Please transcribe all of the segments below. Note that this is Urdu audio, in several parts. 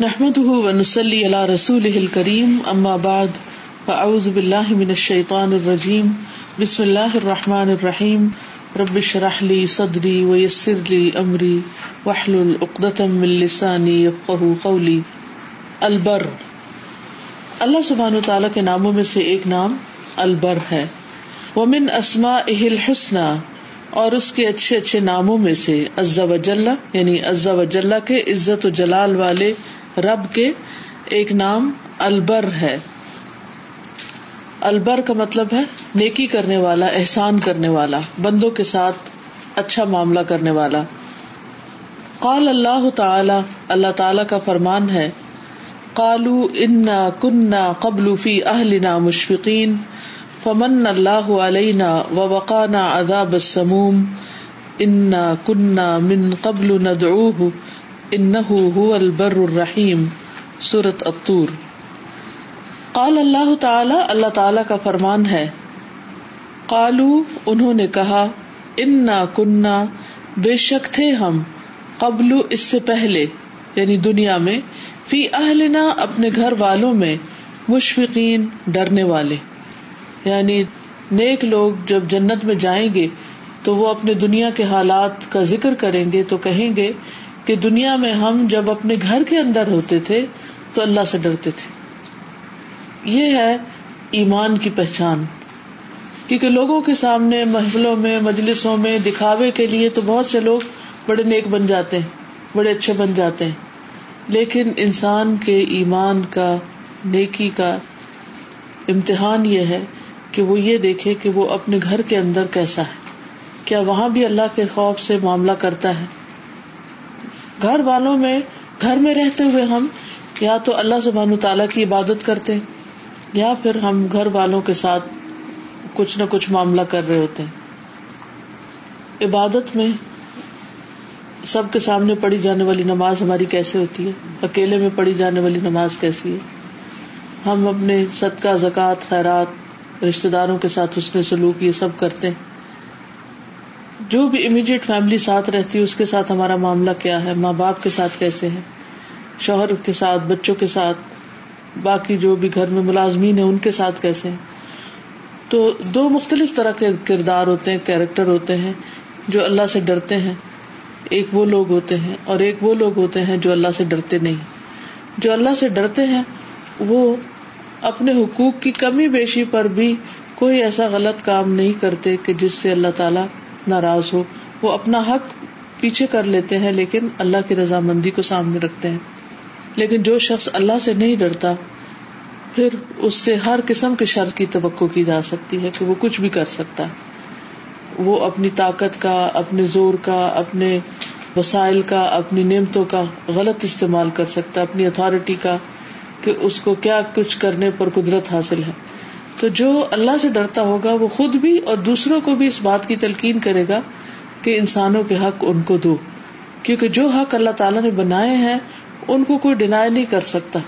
نحمد ونسلی علی رسول کریم اما بعد فاعوذ باللہ من الشیطان الرجیم بسم اللہ الرحمن الرحیم رب شرح لی صدری ویسر لی امری وحلل اقدتم من لسانی یفقہ قولی البر. اللہ سبحانہ تعالیٰ کے ناموں میں سے ایک نام البر ہے. ومن اسمائه الحسنى، اور اس کے اچھے اچھے ناموں میں سے عزا وجل یعنی عزا وجل کے عزت و جلال والے رب کے ایک نام البر ہے۔ البر کا مطلب ہے نیکی کرنے والا، احسان کرنے والا، بندوں کے ساتھ اچھا معاملہ کرنے والا۔ قال اللہ تعالی اللہ تعالی کا فرمان ہے کالو انا کنہ قبل فی اہلنا مشفقین، فمن اللہ علینا و وقانا عذاب السموم، انا کنہ من قبل ندعوه هو البر الرحیم، سورت الطور۔ قال اللہ تعالی اللہ تعالی کا فرمان ہے، قالو، انہوں نے کہا، انا کنہ بے شک تھے ہم، قبل اس سے پہلے یعنی دنیا میں، فی اہلنا، اپنے گھر والوں میں، مشفقین، ڈرنے والے۔ یعنی نیک لوگ جب جنت میں جائیں گے، تو وہ اپنے دنیا کے حالات کا ذکر کریں گے، تو کہیں گے کہ دنیا میں ہم جب اپنے گھر کے اندر ہوتے تھے تو اللہ سے ڈرتے تھے۔ یہ ہے ایمان کی پہچان۔ کیونکہ لوگوں کے سامنے محفلوں میں، مجلسوں میں دکھاوے کے لیے تو بہت سے لوگ بڑے نیک بن جاتے ہیں، بڑے اچھے بن جاتے ہیں۔ لیکن انسان کے ایمان کا، نیکی کا امتحان یہ ہے کہ وہ یہ دیکھے کہ وہ اپنے گھر کے اندر کیسا ہے۔ کیا وہاں بھی اللہ کے خوف سے معاملہ کرتا ہے؟ گھر والوں میں، گھر میں رہتے ہوئے ہم یا تو اللہ سبحان تعالیٰ کی عبادت کرتے یا پھر ہم گھر والوں کے ساتھ کچھ نہ کچھ معاملہ کر رہے ہوتے۔ ہیں عبادت میں سب کے سامنے پڑھی جانے والی نماز ہماری کیسے ہوتی ہے؟ اکیلے میں پڑھی جانے والی نماز کیسی ہے؟ ہم اپنے صدقہ، زکوٰۃ، خیرات رشتے داروں کے ساتھ حسن سلوک یہ سب کرتے ہیں۔ جو بھی امیڈیٹ فیملی ساتھ رہتی ہے، اس کے ساتھ ہمارا معاملہ کیا ہے؟ ماں باپ کے ساتھ کیسے ہے شوہر کے ساتھ، بچوں کے ساتھ، باقی جو بھی گھر میں ملازمین ہیں، ان کے ساتھ کیسے ہیں؟ تو دو مختلف طرح کے کردار ہوتے ہیں کیریکٹر ہوتے ہیں، جو اللہ سے ڈرتے ہیں۔ ایک وہ لوگ ہوتے ہیں اور ایک وہ لوگ ہوتے ہیں جو اللہ سے ڈرتے نہیں۔ جو اللہ سے ڈرتے ہیں، وہ اپنے حقوق کی کمی بیشی پر بھی کوئی ایسا غلط کام نہیں کرتے کہ جس سے اللہ تعالی ناراض ہو، وہ اپنا حق پیچھے کر لیتے ہیں، لیکن اللہ کی رضامندی کو سامنے رکھتے ہیں۔ لیکن جو شخص اللہ سے نہیں ڈرتا، پھر اس سے ہر قسم کے شر کی توقع کی جا سکتی ہے کہ وہ کچھ بھی کر سکتا ہے۔ وہ اپنی طاقت کا، اپنے زور کا، اپنے وسائل کا، اپنی نعمتوں کا غلط استعمال کر سکتا ہے، اپنی اتارٹی کا، کہ اس کو کیا کچھ کرنے پر قدرت حاصل ہے۔ تو جو اللہ سے ڈرتا ہوگا وہ خود بھی اور دوسروں کو بھی اس بات کی تلقین کرے گا کہ انسانوں کے حق ان کو دو۔ کیونکہ جو حق اللہ تعالیٰ نے بنائے ہیں، ان کو کوئی ڈینائی نہیں کر سکتا۔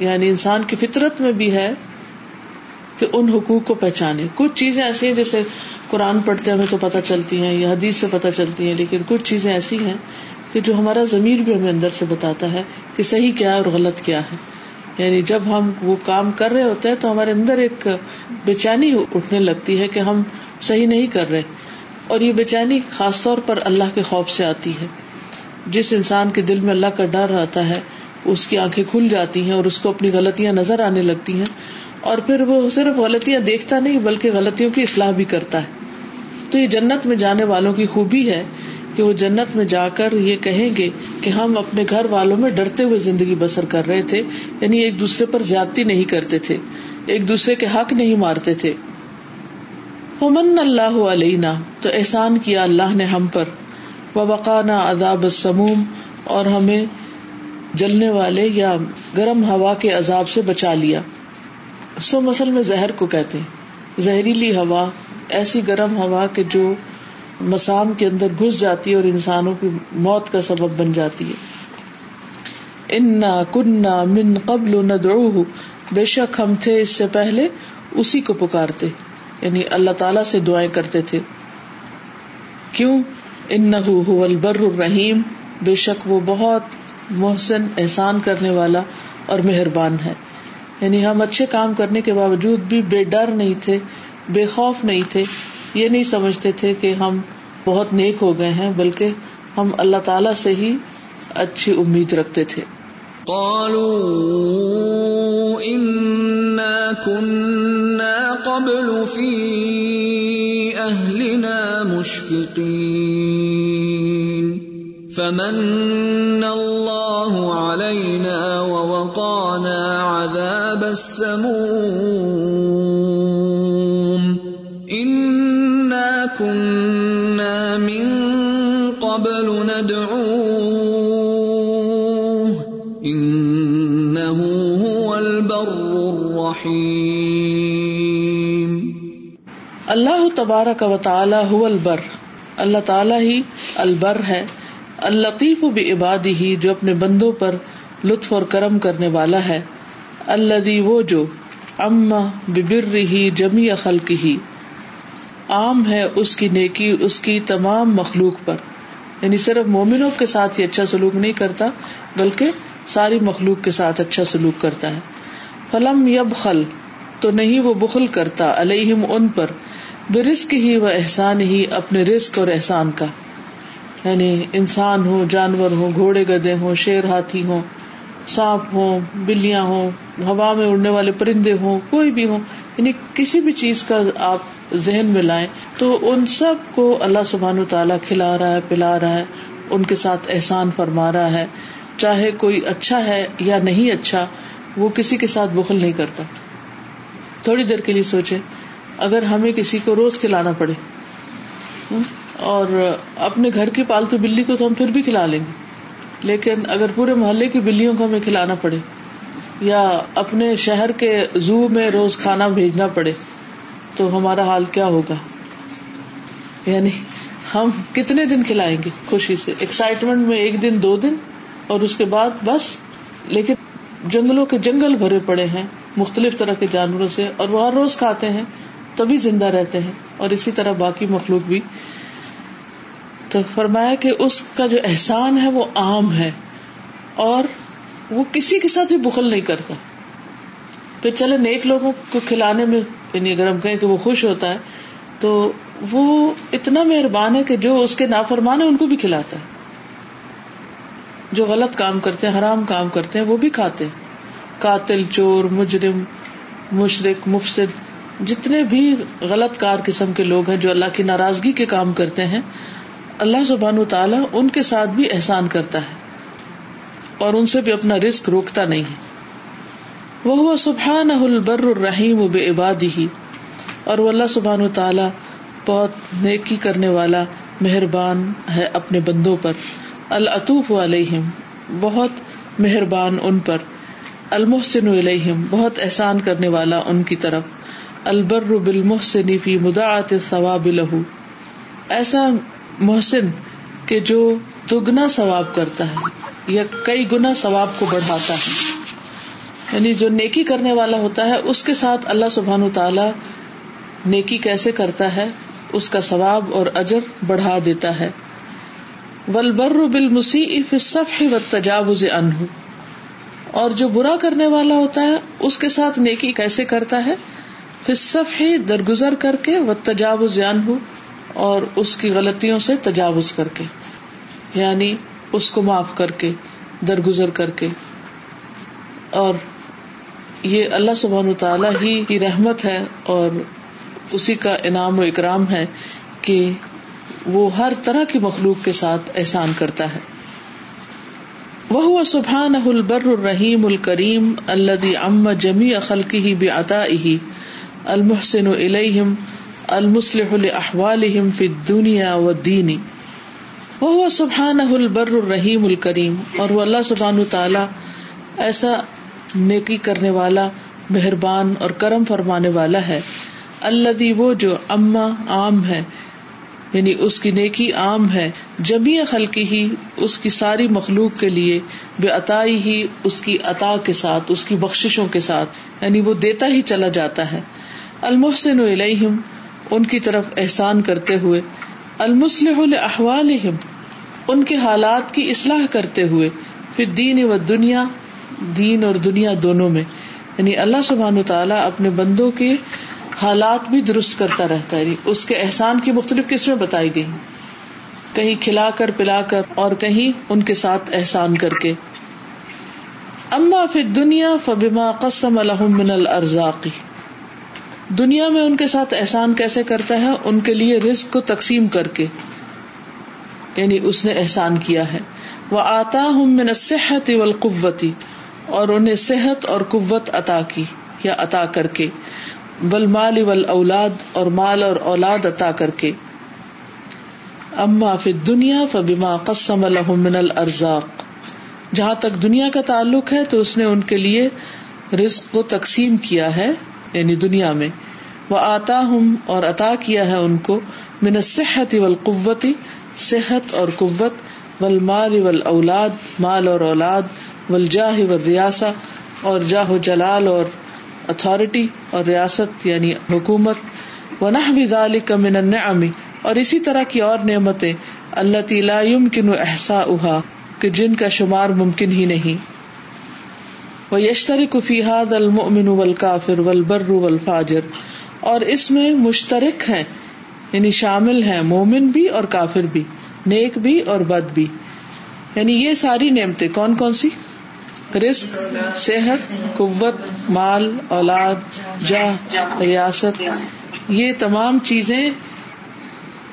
یعنی انسان کی فطرت میں بھی ہے کہ ان حقوق کو پہچانے۔ کچھ چیزیں ایسی ہیں جیسے قرآن پڑھتے ہمیں تو پتہ چلتی ہیں یا حدیث سے پتہ چلتی ہیں، لیکن کچھ چیزیں ایسی ہیں کہ جو ہمارا ضمیر بھی ہمیں اندر سے بتاتا ہے کہ صحیح کیا ہے اور غلط کیا ہے۔ یعنی جب ہم وہ کام کر رہے ہوتے ہیں تو ہمارے اندر ایک بے چینی اٹھنے لگتی ہے کہ ہم صحیح نہیں کر رہے۔ اور یہ بے چینی خاص طور پر اللہ کے خوف سے آتی ہے۔ جس انسان کے دل میں اللہ کا ڈر آتا ہے، اس کی آنکھیں کھل جاتی ہیں اور اس کو اپنی غلطیاں نظر آنے لگتی ہیں۔ اور پھر وہ صرف غلطیاں دیکھتا نہیں، بلکہ غلطیوں کی اصلاح بھی کرتا ہے۔ تو یہ جنت میں جانے والوں کی خوبی ہے کہ وہ جنت میں جا کر یہ کہیں گے کہ ہم اپنے گھر والوں میں ڈرتے ہوئے زندگی بسر کر رہے تھے یعنی ایک دوسرے پر زیادتی نہیں کرتے تھے، ایک دوسرے کے حق نہیں مارتے تھے۔ من اللہ علینا تو احسان کیا اللہ نے ہم پر۔ وقانا عذاب سموم اور ہمیں جلنے والے یا گرم ہوا کے عذاب سے بچا لیا۔ سو مسل میں زہر کو کہتے زہریلی ہوا، ایسی گرم ہوا کہ جو مسام کے اندر گھس جاتی ہے اور انسانوں کی موت کا سبب بن جاتی ہے۔ انا کنہ من قبل ندعوه۔ بے شک ہم تھے اس سے پہلے، اسی کو پکارتے۔ یعنی اللہ تعالی سے دعائیں کرتے تھے۔ کیوں؟ ان البر الرحیم بے شک وہ بہت محسن احسان کرنے والا اور مہربان ہے۔ یعنی ہم اچھے کام کرنے کے باوجود بھی بے ڈر نہیں تھے، بے خوف نہیں تھے۔ یہ نہیں سمجھتے تھے کہ ہم بہت نیک ہو گئے ہیں، بلکہ ہم اللہ تعالی سے ہی اچھی امید رکھتے تھے۔ قالوا كنا قبل في مشفقين. فمن الله علينا ووقانا عذاب السموم. اللہ تبارک و تعالی هو البر۔ اللہ تعالی ہی البر ہے۔ الطیف و عبادی ہی جو اپنے بندوں پر لطف اور کرم کرنے والا ہے۔ اللہ وہ جو اما ببر ہی جمی خلق ہی عام ہے اس کی نیکی، اس کی تمام مخلوق پر۔ یعنی صرف مومنوں کے ساتھ ہی اچھا سلوک نہیں کرتا، بلکہ ساری مخلوق کے ساتھ اچھا سلوک کرتا ہے۔ فلم یب خل تو نہیں وہ بخل کرتا، علیہم ان پر۔ برسک ہی و احسان ہی اپنے رسک اور احسان کا۔ یعنی انسان ہو جانور ہو گھوڑے گدے ہوں، شیر ہاتھی ہوں، سانپ ہوں، بلیاں ہوں، ہوا میں اڑنے والے پرندے ہوں، کوئی بھی ہوں یعنی کسی بھی چیز کا آپ ذہن میں لائیں تو ان سب کو اللہ سبحان تعالیٰ کھلا رہا ہے، پلا رہا ہے، ان کے ساتھ احسان فرما رہا ہے۔ چاہے کوئی اچھا ہے یا نہیں اچھا وہ کسی کے ساتھ بخل نہیں کرتا۔ تھوڑی دیر کے لیے سوچے اگر ہمیں کسی کو روز کھلانا پڑے اور اپنے گھر کی پالتو بلی کو تو ہم پھر بھی کھلا لیں گے۔ لیکن اگر پورے محلے کی بلیوں کو ہمیں کھلانا پڑے، یا اپنے شہر کے زو میں روز کھانا بھیجنا پڑے، تو ہمارا حال کیا ہوگا؟ یعنی ہم کتنے دن کھلائیں گے خوشی سے؟ ایکسائٹمنٹ میں ایک دن، دو دن، اور اس کے بعد بس۔ لیکن جنگلوں کے جنگل بھرے پڑے ہیں، مختلف طرح کے جانوروں سے، اور وہ ہر روز کھاتے ہیں۔ تبھی زندہ رہتے ہیں اور اسی طرح باقی مخلوق بھی۔ تو فرمایا کہ اس کا جو احسان ہے وہ عام ہے اور وہ کسی کے ساتھ بھی بخل نہیں کرتا۔ پھر چلے نیک لوگوں کو کھلانے میں یعنی اگر ہم کہیں کہ وہ خوش ہوتا ہے، تو وہ اتنا مہربان ہے کہ جو اس کے نافرمان ہے ان کو بھی کھلاتا ہے۔ جو غلط کام کرتے ہیں، حرام کام کرتے ہیں، وہ بھی کھاتے ہیں۔ قاتل، چور، مجرم مشرق مفسد جتنے بھی غلط کار قسم کے لوگ ہیں جو اللہ کی ناراضگی کے کام کرتے ہیں، اللہ زبان تعالیٰ ان کے ساتھ بھی احسان کرتا ہے اور ان سے بھی اپنا رسک روکتا نہیں ہے۔ وہ سبحان البر الرحیم و بے عبادی ہی اور وہ اللہ سبحان تعالیٰ بہت نیکی کرنے والا، مہربان ہے اپنے بندوں پر۔ العطوف علیہم، بہت مہربان ان پر۔ المحسن علیہم، بہت احسان کرنے والا ان کی طرف۔ البر بالمحسن فی مداعت ثواب لہو ایسا محسن کہ جو دگنا ثواب کرتا ہے یا کئی گنا ثواب کو بڑھاتا ہے. یعنی جو نیکی کرنے والا ہوتا ہے، اس کے ساتھ اللہ سبحان تعالی نیکی کیسے کرتا ہے؟ اس کا ثواب اور اجر بڑھا دیتا ہے. ولبر بل مسیح و تجاوز انہ اور جو برا کرنے والا ہوتا ہے، اس کے ساتھ نیکی کیسے کرتا ہے؟ فصف ہی درگزر کر کے و تجاوز انہ اور اس کی غلطیوں سے تجاوز کر کے یعنی اس کو معاف کر کے، درگزر کر کے۔ اور یہ اللہ سبحان تعالی ہی کی رحمت ہے اور اسی کا انعام و اکرام ہے کہ وہ ہر طرح کی مخلوق کے ساتھ احسان کرتا ہے۔ وہ سبحان البر الرحیم الکریم اللہ ام جمی خلقی ہی بے عطا المحسن الہم المسلح احوالہم فی الدنیا و دینی وہ سبحان البر الرحیم الکریم، اور وہ اللہ سبحان تعالی ایسا نیکی کرنے والا، مہربان اور کرم فرمانے والا ہے۔ اللہ وہ جو اما عام ہے یعنی اس کی نیکی عام ہے جمی خلقی ہی اس کی ساری مخلوق کے لیے، بے عطائی ہی اس کی عطا کے ساتھ، اس کی بخشوں کے ساتھ یعنی وہ دیتا ہی چلا جاتا ہے۔ المحسن علیہم ان کی طرف احسان کرتے ہوئے المسلح احوال ان کے حالات کی اصلاح کرتے ہوئے پھر دین و دنیا، دین اور دنیا دونوں میں۔ یعنی اللہ سبحان تعالیٰ اپنے بندوں کے حالات بھی درست کرتا رہتا ہے۔ یعنی اس کے احسان کی مختلف قسمیں بتائی گئی۔ کہیں کھلا کر، پلا کر اور کہیں ان کے ساتھ احسان کر کے۔ اما پھر دنیا فبما قسم الحم من الرزاقی دنیا میں ان کے ساتھ احسان کیسے کرتا ہے؟ ان کے لیے رزق کو تقسیم کر کے یعنی اس نے احسان کیا ہے۔ وہ آتا ہوں من صحت والقوتی اور انہیں صحت اور قوت عطا کی یا عطا کر کے۔ بل مال اول اولاد اور مال اور اولاد عطا کر کے۔ اما فی دنیا فبما قسم لهم من الارزاق جہاں تک دنیا کا تعلق ہے، تو اس نے ان کے لیے رزق کو تقسیم کیا ہے۔ یعنی دنیا میں وہ آتا ہوں اور عطا کیا ہے ان کو من صحت والقوتی صحت اور قوت ول مال ول اولاد مال اور اولاد ول جاہ و اور جاہ و جلال اور اتارٹی اور ریاست یعنی حکومت و نہ کا من النعم۔ اور اسی طرح کی اور نعمتیں اللہ تعالی يمكن احسا احا کہ جن کا شمار ممکن ہی نہیں۔ وہ یشتری کفیحاد المن ول کافر ول فاجر اور اس میں مشترک ہے یعنی شامل ہے مومن بھی اور کافر بھی، نیک بھی اور بد بھی۔ یعنی یہ ساری نعمتیں کون کون سی؟ رزق، صحت، قوت، مال، اولاد جا ریاست۔ یہ تمام چیزیں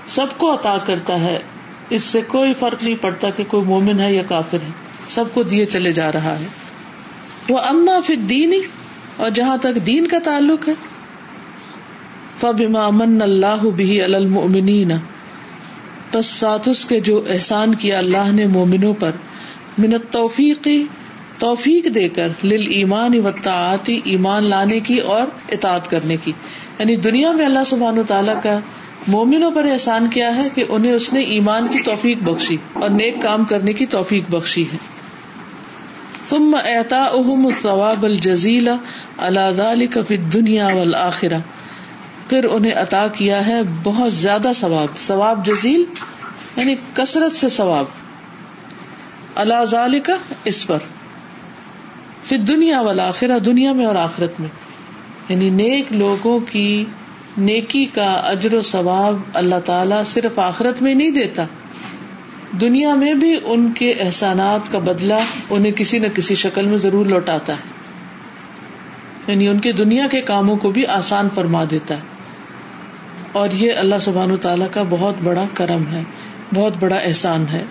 سب کو عطا کرتا ہے۔ اس سے کوئی فرق نہیں پڑتا کہ کوئی مومن ہے یا کافر ہے۔ سب کو دیے چلے جا رہا ہے۔ وہ اما پھر دینی اور جہاں تک دین کا تعلق ہے، فبما من اللہ بھی المؤمنین۔ بس ساتھ اس کے جو احسان کیا اللہ نے مومنوں پر منت توفیقی توفیق دے کر لل ایمان و تعاتی ایمان لانے کی اور اطاعت کرنے کی۔ یعنی دنیا میں اللہ سبحان و تعالیٰ کا مومنوں پر احسان کیا ہے کہ انہیں اس نے ایمان کی توفیق بخشی اور نیک کام کرنے کی توفیق بخشی ہے۔ ثم اعتا ثواب الجزیل اللہ ذلك فی الدنیا والآخرہ۔ پھر انہیں عطا کیا ہے بہت زیادہ ثواب ثواب جزیل یعنی کثرت سے ثواب۔ اللہ ذالی کا اس پر۔ پھر دنیا والا آخرا دنیا میں اور آخرت میں۔ یعنی نیک لوگوں کی نیکی کا اجر و ثواب اللہ تعالی صرف آخرت میں نہیں دیتا دنیا میں بھی ان کے احسانات کا بدلا انہیں کسی نہ کسی شکل میں ضرور لوٹاتا ہے۔ یعنی ان کے دنیا کے کاموں کو بھی آسان فرما دیتا ہے۔ اور یہ اللہ سبحان تعالیٰ کا بہت بڑا کرم ہے، بہت بڑا احسان ہے۔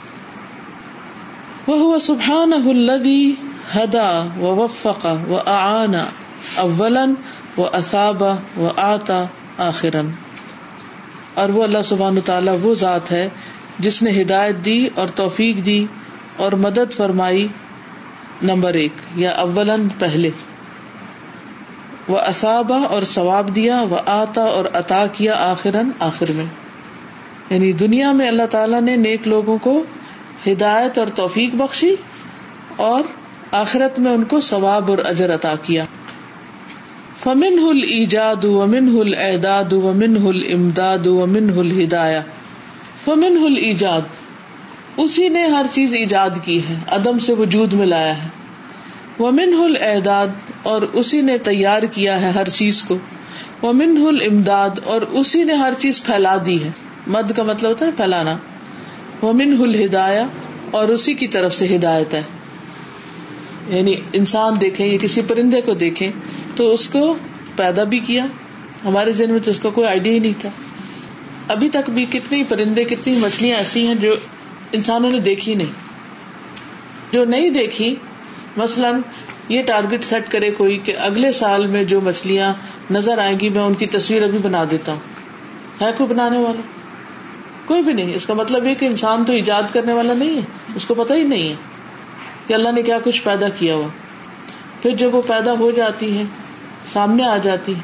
وہ سبحان الدی ہدا و وفق و آنا اولن و اصابہ و آتا آخرن اور وہ اللہ سبحان تعالیٰ وہ ذات ہے جس نے ہدایت دی اور توفیق دی اور مدد فرمائی، نمبر ایک، یا اولن پہلے۔ وہ اصابہ اور ثواب دیا، وہ آتا اور عطا کیا آخرن آخر میں۔ یعنی دنیا میں اللہ تعالیٰ نے نیک لوگوں کو ہدایت اور توفیق بخشی اور آخرت میں ان کو ثواب اور اجر عطا کیا۔ فمن ہل ایجاد ومن ہل اعداد ومن ہل امداد ومن ہل ہدایا فمن ہل ایجاد اسی نے ہر چیز ایجاد کی ہے، عدم سے وجود میں لایا ہے۔ ومن ہل اعداد اور اسی نے تیار کیا ہے ہر چیز کو۔ وہ من ہل امداد اور اسی نے ہر چیز پھیلا دی ہے۔ مد کا مطلب ہوتا ہے پھیلانا۔ وہ من ہل ہدایا اور اسی کی طرف سے ہدایت ہے۔ یعنی انسان دیکھے یا کسی پرندے کو دیکھے تو اس کو پیدا بھی کیا۔ ہمارے ذہن میں تو اس کا کوئی آئیڈیا ہی نہیں تھا۔ ابھی تک بھی کتنی پرندے، کتنی مچھلیاں ایسی ہیں جو انسانوں نے دیکھی نہیں۔ جو نہیں دیکھی، مثلاً یہ ٹارگیٹ سیٹ کرے کوئی کہ اگلے سال میں جو مچھلیاں نظر آئیں گی، میں ان کی تصویر ابھی بنا دیتا ہوں۔ ہے کوئی بنانے والا؟ کوئی بھی نہیں۔ اس کا مطلب یہ کہ انسان تو ایجاد کرنے والا نہیں ہے۔ اس کو پتا ہی نہیں ہے کہ اللہ نے کیا کچھ پیدا کیا ہوا۔ پھر جب وہ پیدا ہو جاتی ہے سامنے آ جاتی ہے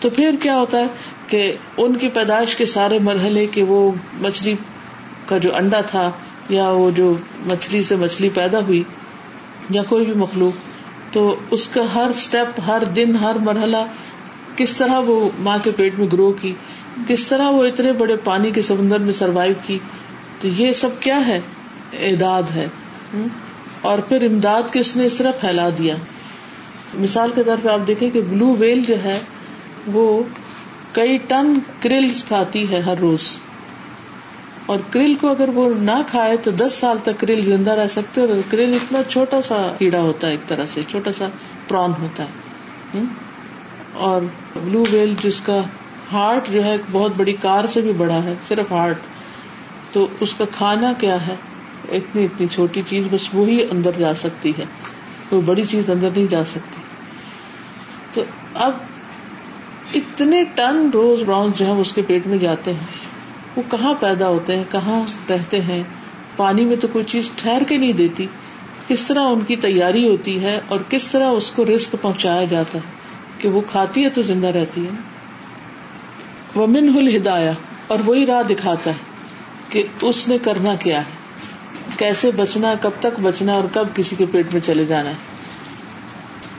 تو پھر کیا ہوتا ہے؟ کہ ان کی پیدائش کے سارے مرحلے کہ وہ مچھلی کا جو انڈا تھا یا وہ جو مچھلی سے مچھلی پیدا ہوئی یا کوئی بھی مخلوق، تو اس کا ہر اسٹیپ ہر دن، ہر مرحلہ کس طرح وہ ماں کے پیٹ میں گرو کی، کس طرح وہ اتنے بڑے پانی کے سمندر میں سروائو کی، تو یہ سب کیا ہے؟ اعداد ہے۔ اور پھر امداد کس نے اس طرح پھیلا دیا۔ مثال کے طور پہ آپ دیکھیں کہ بلو ویل جو ہے وہ کئی ٹن کرل کھاتی ہے ہر روز۔ اور کرل کو اگر وہ نہ کھائے تو دس سال تک کرل زندہ رہ سکتے اور کرل اتنا چھوٹا سا کیڑا ہوتا ہے ایک طرح سے، چھوٹا سا پران ہوتا ہے۔ اور بلو ویل جس کا ہارٹ جو ہے بہت بڑی کار سے بھی بڑا ہے، صرف ہارٹ۔ تو اس کا کھانا کیا ہے؟ اتنی اتنی چھوٹی چیز بس وہی اندر جا سکتی ہے۔ کوئی بڑی چیز اندر نہیں جا سکتی۔ تو اب اتنے ٹن روز براؤن جو ہے اس کے پیٹ میں جاتے ہیں۔ وہ کہاں پیدا ہوتے ہیں؟ کہاں رہتے ہیں؟ پانی میں تو کوئی چیز ٹھہر کے نہیں دیتی۔ کس طرح ان کی تیاری ہوتی ہے اور کس طرح اس کو رسک پہنچایا جاتا ہے؟ کہ وہ کھاتی ہے تو زندہ رہتی ہے۔ وہ من ہل ہدایا اور وہی راہ دکھاتا ہے کہ اس نے کرنا کیا ہے۔ کیسے بچنا کب تک بچنا اور کب کسی کے پیٹ میں چلے جانا ہے؟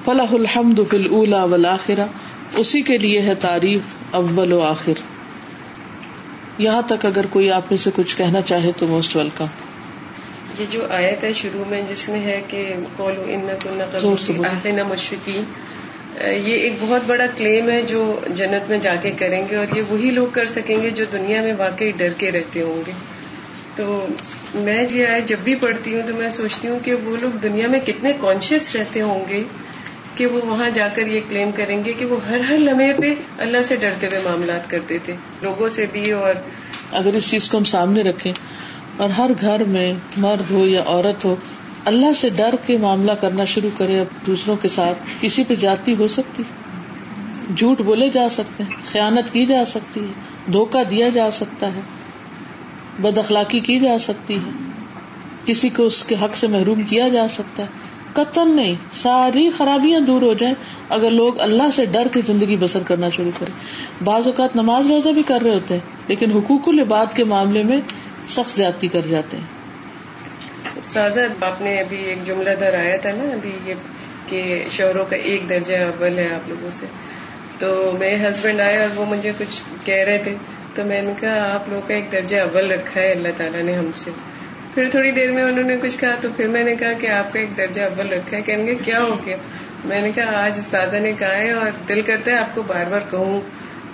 فلاح الحمد فل اولا ولاخرا اسی کے لیے ہے تعریف اول و آخر۔ یہاں تک اگر کوئی آپ میں سے کچھ کہنا چاہے تو موسٹ ویلکم یہ جو آیت ہے شروع میں جس میں ہے کہ کولو ان مشفقی یہ ایک بہت بڑا کلیم ہے جو جنت میں جا کے کریں گے اور یہ وہی لوگ کر سکیں گے جو دنیا میں واقعی ڈر کے رہتے ہوں گے۔ تو میں یہ آئے جب بھی پڑھتی ہوں تو میں سوچتی ہوں کہ وہ لوگ دنیا میں کتنے کانشیس رہتے ہوں گے۔ کہ وہ وہاں جا کر یہ کلیم کریں گے کہ وہ ہر ہر لمحے پہ اللہ سے ڈرتے ہوئے معاملات کرتے تھے، لوگوں سے بھی اور اگر اس چیز کو ہم سامنے رکھیں اور ہر گھر میں مرد ہو یا عورت ہو، اللہ سے ڈر کے معاملہ کرنا شروع کرے، اب دوسروں کے ساتھ کسی پہ جاتی ہو سکتی۔ جھوٹ بولے جا سکتے ہیں، خیانت کی جا سکتی ہے دھوکا دیا جا سکتا ہے، بد اخلاقی کی جا سکتی ہے۔ کسی کو اس کے حق سے محروم کیا جا سکتا ہے۔ قتل نہیں، ساری خرابیاں دور ہو جائیں اگر لوگ اللہ سے ڈر کے زندگی بسر کرنا شروع کریں۔ بعض اوقات نماز روزہ بھی کر رہے ہوتے ہیں، لیکن حقوق العباد کے معاملے میں سخت زیادتی کر جاتے ہیں۔ سازا آپ نے ابھی ایک جملہ در آیا تھا نا، ابھی یہ کہ شوہروں کا ایک درجہ اول ہے آپ لوگوں سے۔ تو میرے ہسبینڈ آئے اور وہ مجھے کچھ کہہ رہے تھے، تو میں نے کہا، آپ لوگوں کا ایک درجہ اول رکھا ہے اللہ تعالیٰ نے ہم سے۔ پھر تھوڑی دیر میں انہوں نے کچھ کہا تو پھر میں نے کہا کہ آپ کا ایک درجہ اول رکھا ہے۔ کہیں گے کیا ہو گیا؟ میں نے کہا آج استاذہ نے کہا ہے اور دل کرتا ہے آپ کو بار بار کہوں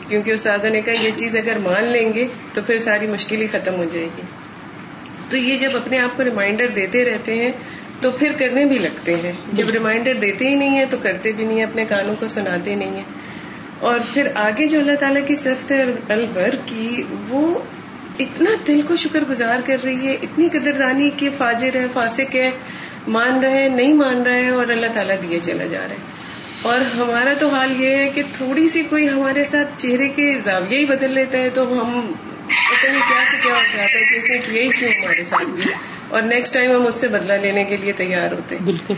کیونکہ استاذہ نے کہا یہ چیز اگر مان لیں گے تو پھر ساری مشکل ہی ختم ہو جائے گی۔ تو یہ جب اپنے آپ کو ریمائنڈر دیتے رہتے ہیں تو پھر کرنے بھی لگتے ہیں۔ جب ریمائنڈر دیتے ہی نہیں ہے تو کرتے بھی نہیں ہے اپنے کانوں کو سناتے نہیں ہیں۔ اور پھر آگے جو اللہ تعالیٰ کی صفت ہے البر کی وہ اتنا دل کو شکر گزار کر رہی ہے اتنی قدردانی کہ فاجر ہے فاسق ہے مان رہے ہیں نہیں مان رہے ہیں اور اللہ تعالیٰ دیے چلا جا رہا ہے اور ہمارا تو حال یہ ہے کہ تھوڑی سی کوئی ہمارے ساتھ چہرے کے زاویہ ہی بدل لیتا ہے تو ہم پتہ نہیں کیا سے کیا ہو جاتا ہے کہ اس نے کیا ہی کیوں ہمارے ساتھ کیا اور نیکسٹ ٹائم ہم اس سے بدلا لینے کے لیے تیار ہوتے ہیں۔ بالکل۔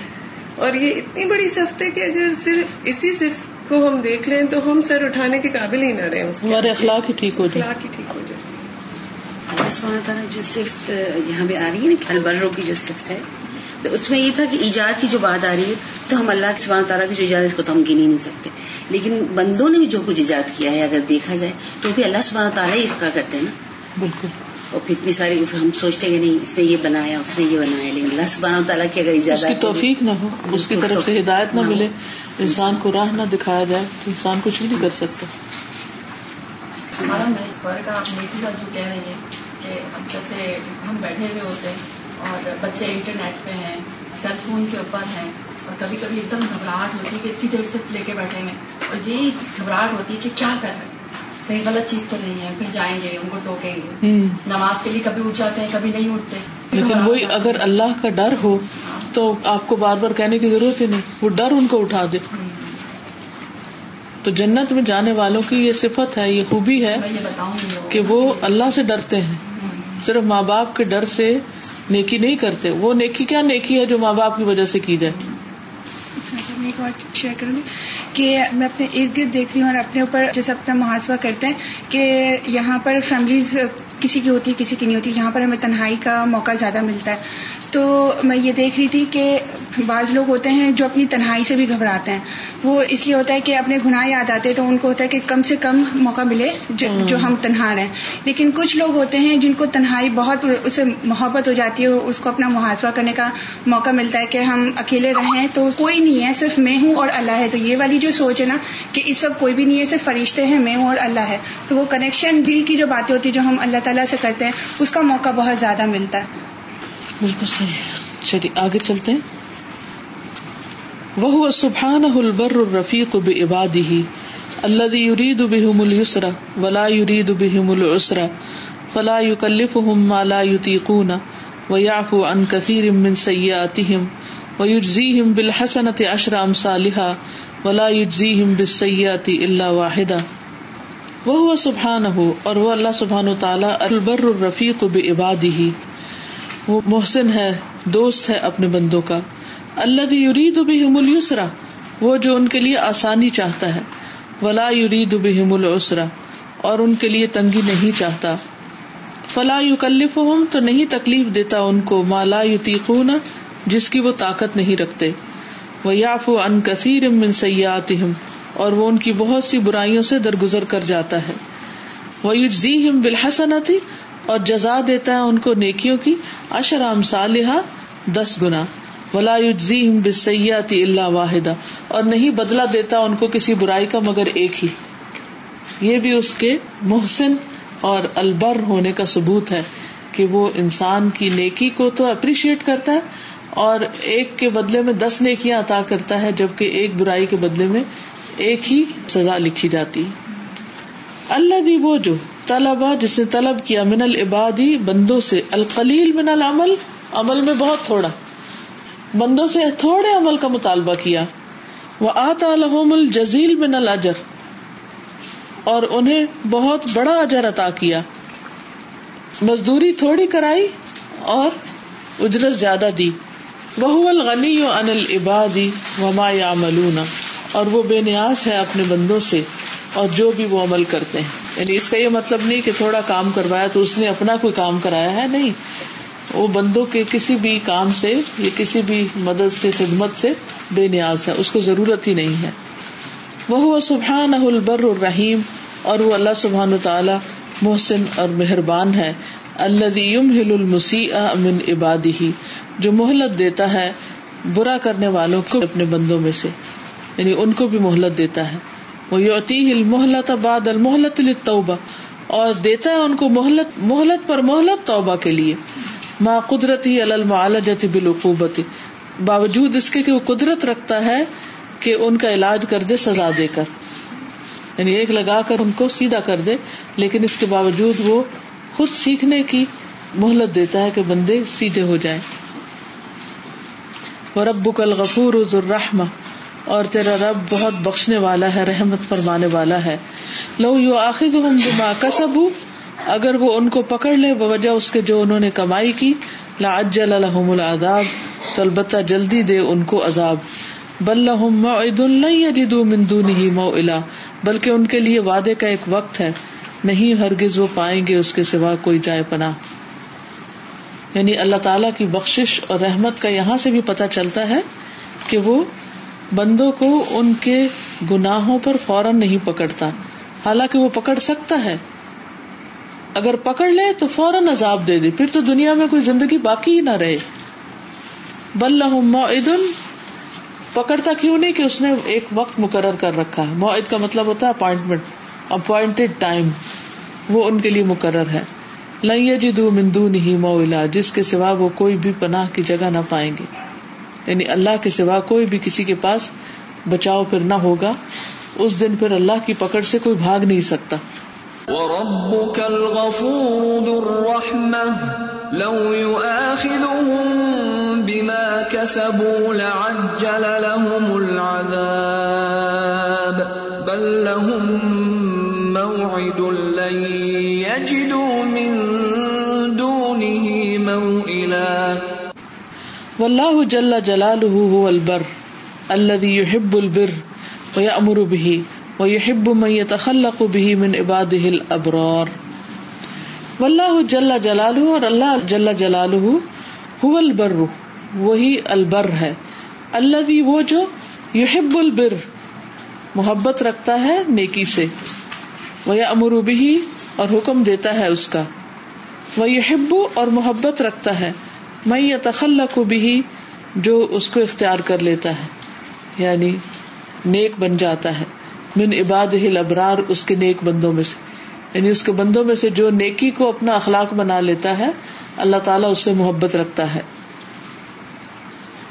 اور یہ اتنی بڑی صفت ہے کہ اگر صرف اسی صفت کو ہم دیکھ لیں تو ہم سر اٹھانے کے قابل ہی نہ رہے ہمارے اخلاق ہی ٹھیک ہو جائے اخلاق ہی ٹھیک ہو جائے اللہ سبحانہ تعالیٰ جو صفت یہاں پہ آ رہی ہے نا البروں کی جو صفت ہے۔ تو اس میں یہ تھا کہ ایجاد کی جو بات آ رہی ہے تو ہم اللہ سبحانہ تعالیٰ کی جو ایجاد اس کو تو ہم گن ہی نہیں سکتے۔ لیکن بندوں نے بھی جو کچھ ایجاد کیا ہے اگر دیکھا جائے تو بھی اللہ سبحانہ تعالیٰ ہی اس کا کرتے ہیں نا۔ بالکل۔ اور پھر اتنی ساری ہم سوچتے ہیں کہ نہیں اس نے یہ بنایا اس نے یہ بنایا لیکن اللہ سبحانہ تعالیٰ کی اگر اس کی توفیق نہ ہو اس کی طرف سے ہدایت نہ ملے انسان کو راہ نہ دکھایا جائے تو انسان کچھ نہیں کر سکتا۔ جو کہہ رہی جیسے ہم بیٹھے ہوئے ہوتے ہیں اور بچے انٹرنیٹ پہ ہیں سیل فون کے اوپر ہیں اور کبھی کبھی ایک دم گھبراہٹ ہوتی ہے کہ اتنی دیر سے لے کے بیٹھے ہیں۔ اور یہی گھبراہٹ ہوتی ہے کہ کیا کر رہے ہیں کہیں غلط چیز تو نہیں ہے پھر جائیں گے ان کو ٹوکیں گے۔ نماز کے لیے کبھی اٹھ جاتے ہیں کبھی نہیں اٹھتے۔ لیکن وہی اگر اللہ کا ڈر ہو تو آپ کو بار بار کہنے کی ضرورت ہی نہیں وہ ڈر ان کو اٹھا دے۔ تو جنت میں جانے والوں کی یہ صفت ہے یہ خوبی ہے کہ وہ اللہ سے ڈرتے ہیں۔ صرف ماں باپ کے ڈر سے نیکی نہیں کرتے۔ وہ نیکی کیا نیکی ہے جو ماں باپ کی وجہ سے کی جائے؟ میں ایک بات شیئر کروں گی کہ میں اپنے ارد گرد دیکھ رہی ہوں اور اپنے اوپر جیسے اپنا محاسبہ کرتے ہیں کہ یہاں پر فیملیز کسی کی ہوتی ہے کسی کی نہیں ہوتی یہاں پر ہمیں تنہائی کا موقع زیادہ ملتا ہے۔ تو میں یہ دیکھ رہی تھی کہ بعض لوگ ہوتے ہیں جو اپنی تنہائی سے بھی گھبراتے ہیں۔ وہ اس لیے ہوتا ہے کہ اپنے گناہ یاد آتے ہیں تو ان کو ہوتا ہے کہ کم سے کم موقع ملے جو ہم تنہا رہیں۔ لیکن کچھ لوگ ہوتے ہیں جن کو تنہائی بہت اسے محبت ہو جاتی ہے اس کو اپنا محاسبہ کرنے کا موقع ملتا ہے کہ ہم اکیلے رہیں تو کوئی نہیں ہے صرف میں ہوں اور اللہ ہے۔ تو یہ والی جو سوچ ہے نا کہ اس وقت کوئی بھی نہیں ہے، صرف فرشتے ہیں، میں ہوں اور اللہ ہے۔ تو وہ کنیکشن دل کی جو باتیں ہوتی ہیں جو ہم اللہ تعالیٰ سے کرتے ہیں، اس کا موقع بہت زیادہ ملتا ہے۔ بالکل صحیح۔ چلیے، آگے چلتے ہیں۔ وہ سبحان البر الرفیق بعباده الذي يريد بهم اليسر ولا يريد بهم العسر فلا يكلفهم ما لا يطيقون ويعفو عن كثير من سيئاتهم ويجزيهم بالحسنة عشر أمثالها ولا يجزيهم بالسيئات إلا واحدة وهو سبحانه اور وہ اللہ سبحانہ تعالی البر الرفیق بعباده وہ محسن ہے، دوست ہے اپنے بندوں کا۔ اللہ یرید بہم السرا وہ جو ان کے لیے آسانی چاہتا ہے۔ ولا یرید بہم العسرا اور ان کے لیے تنگی نہیں چاہتا۔ فلا یکلف تو نہیں تکلیف دیتا ان کو۔ مالا یتیقون جس کی وہ طاقت نہیں رکھتے۔ وہ یاف ان کثیر من سیاتہم اور وہ ان کی بہت سی برائیوں سے درگزر کر جاتا ہے۔ وہ یجزیہم بالحسنتی اور جزا دیتا ہے ان کو نیکیوں کی۔ اشرام صالحہ دس گنا۔ ولا بسیاتی اللہ واحدہ اور نہیں بدلا دیتا ان کو کسی برائی کا مگر ایک ہی۔ یہ بھی اس کے محسن اور البر ہونے کا ثبوت ہے کہ وہ انسان کی نیکی کو تو اپریشیٹ کرتا ہے اور ایک کے بدلے میں دس نیکیاں عطا کرتا ہے، جبکہ ایک برائی کے بدلے میں ایک ہی سزا لکھی جاتی۔ اللہ بھی وہ جو طلبا جس نے طلب کیا من العبادی، بندوں سے۔ القلیل من العمل، عمل میں بہت تھوڑا۔ بندوں سے تھوڑے عمل کا مطالبہ کیا۔ وہ آتا الحم الجزیل من الجر اور انہیں بہت بڑا اجر عطا کیا۔ مزدوری تھوڑی کرائی اور اجرت زیادہ دی۔ وہ الغنی ان العبادی وما یا اور وہ بے نیاز ہے اپنے بندوں سے اور جو بھی وہ عمل کرتے ہیں۔ یعنی اس کا یہ مطلب نہیں کہ تھوڑا کام کروایا تو اس نے اپنا کوئی کام کرایا ہے، نہیں۔ وہ بندوں کے کسی بھی کام سے، یا کسی بھی مدد سے، خدمت سے بے نیاز ہے، اس کو ضرورت ہی نہیں ہے۔ وہ سبحان البر الرحیم اور وہ اللہ سبحان تعالی محسن اور مہربان ہے۔ اللہ ہل المسی امن عبادی ہی جو مہلت دیتا ہے برا کرنے والوں کو اپنے بندوں میں سے یعنی ان کو بھی مہلت دیتا ہے۔ وہ یوتی المحلت بعد المحلت توبہ اور دیتا ہے ان کو محلت محلت پر محلت توبہ کے لیے۔ ماں قدرتی المعالجت بالعقوبت باوجود اس کے کہ وہ قدرت رکھتا ہے کہ ان کا علاج کر دے، سزا دے کر۔ یعنی ایک لگا کر ان کو سیدھا کر دے، لیکن اس کے باوجود وہ خود سیکھنے کی مہلت دیتا ہے کہ بندے سیدھے ہو جائیں۔ رب کل غفور اور تیرا رب بہت بخشنے والا ہے، رحمت فرمانے والا ہے۔ لو یو آخر بما کسب اگر وہ ان کو پکڑ لے، بوجہ اس کے جو انہوں نے کمائی کی لا اجل لهم العذاب۔ تو البتہ جلدی دے ان کو عذاب۔ بل لهم موعد لن يجدوا من دونه موئلا۔ بلکہ ان کے لیے وعدے کا ایک وقت ہے۔ نہیں ہرگز وہ پائیں گے اس کے سوا کوئی جائے پناہ۔ یعنی اللہ تعالی کی بخشش اور رحمت کا یہاں سے بھی پتہ چلتا ہے کہ وہ بندوں کو ان کے گناہوں پر فوراً نہیں پکڑتا۔ حالانکہ وہ پکڑ سکتا ہے۔ اگر پکڑ لے تو فوراً عذاب دے دے۔ پھر تو دنیا میں کوئی زندگی باقی ہی نہ رہے۔ بل معدن پکڑتا کیوں نہیں کہ اس نے ایک وقت مقرر کر رکھا ہے؟ معد کا مطلب ہوتا ہے اپوائنٹمنٹ۔ اپوائنٹڈ ٹائم وہ ان کے لیے مقرر ہے۔ لئی جدو مندو نہیں مولا جس کے سوا وہ کوئی بھی پناہ کی جگہ نہ پائیں گے۔ یعنی اللہ کے سوا کوئی بھی کسی کے پاس بچاؤ پھر نہ ہوگا۔ اس دن پھر اللہ کی پکڑ سے کوئی بھاگ نہیں سکتا۔ وَرَبُّكَ الْغَفُورُ ذُو الرَّحْمَةِ، لَوْ يُؤَاخِذُهُم بِمَا كَسَبُوا لَعَجَّلَ لَهُمُ الْعَذَابَ، بَل لَّهُم مَّوْعِدٌ لَّن يَجِدُوا مِن دُونِهِ مَوْئِلًا. واللہ جل جلالہ هو البر الذي يحب البر ويأمر به ويحب من يتخلق به من عباده الابرار واللہ جل جلالہ اور اللہ جل جلالہ هو البر، وہی البر ہے. الذي وہ جو يحب البر، محبت رکھتا ہے نیکی سے. وہ امر بھی اور حکم دیتا ہے اس کا۔ وہ یہ ہبو اور محبت رکھتا ہے۔ میں یہ تخلق بھی جو اس کو اختیار کر لیتا ہے۔ یعنی نیک بن جاتا ہے۔ من عباد ہل ابرار اس کے نیک بندوں میں سے۔ یعنی اس کے بندوں میں سے جو نیکی کو اپنا اخلاق بنا لیتا ہے، اللہ تعالیٰ اس سے محبت رکھتا ہے۔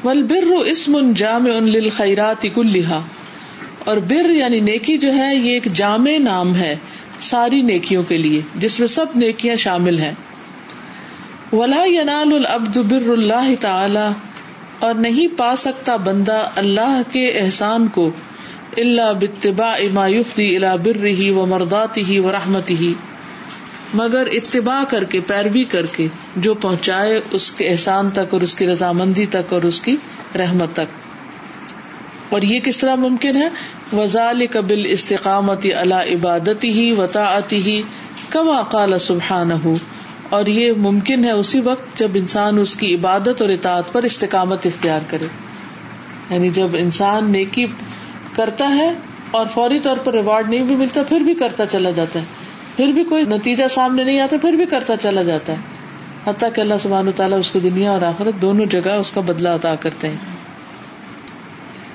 ول بر اسم ان جام ان اور بر یعنی نیکی جو ہے، یہ ایک جامع نام ہے ساری نیکیوں کے لیے، جس میں سب نیکیاں شامل ہیں۔ ولا ینال العبد بر اللہ تعالی اور نہیں پا سکتا بندہ اللہ کے احسان کو اللہ بتبا اما یفتی الا بر ہی و مرداتی ہی و رحمتی ہی مگر اتباع کر کے، پیروی کر کے، جو پہنچائے اس کے احسان تک اور اس کی رضامندی تک اور اس کی رحمت تک۔ اور یہ کس طرح ممکن ہے؟ وزال قبل استقامت اللہ عبادتی ہی وطاعتی ہی کما قال سبحان ہو اور یہ ممکن ہے اسی وقت جب انسان اس کی عبادت اور اطاعت پر استقامت اختیار کرے۔ یعنی جب انسان نیکی کرتا ہے اور فوری طور پر ریوارڈ نہیں بھی ملتا، پھر بھی کرتا چلا جاتا ہے۔ پھر بھی کوئی نتیجہ سامنے نہیں آتا، پھر بھی کرتا چلا جاتا ہے۔ حتیٰ کہ اللہ سبحان تعالیٰ اس کو دنیا اور آخرت دونوں جگہ اس کا بدلا عطا کرتے ہیں۔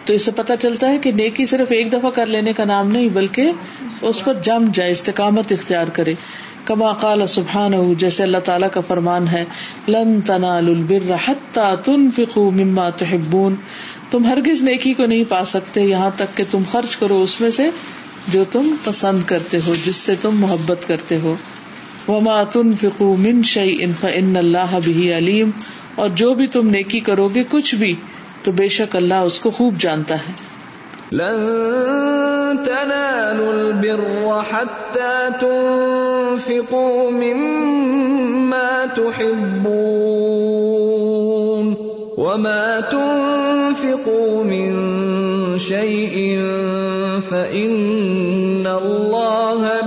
تو اس سے پتا چلتا ہے کہ نیکی صرف ایک دفعہ کر لینے کا نام نہیں، بلکہ اس پر جم جائے، استقامت اختیار کرے۔ کما قال سبحان جیسے اللہ تعالیٰ کا فرمان ہے، لن تنال البر حتى تنفقوا مما تحبون۔ تم ہرگز نیکی کو نہیں پا سکتے، یہاں تک کہ تم خرچ کرو اس میں سے جو تم پسند کرتے ہو، جس سے تم محبت کرتے ہو۔ وما تنفقوا من شيء فان الله به عليم اور جو بھی تم نیکی کرو گے، کچھ بھی تو بے شک اللہ اس کو خوب جانتا ہے۔ لن تنالوا البر حتى تنفقوا مما تحبون وما تنفقوا من شيء فإن الله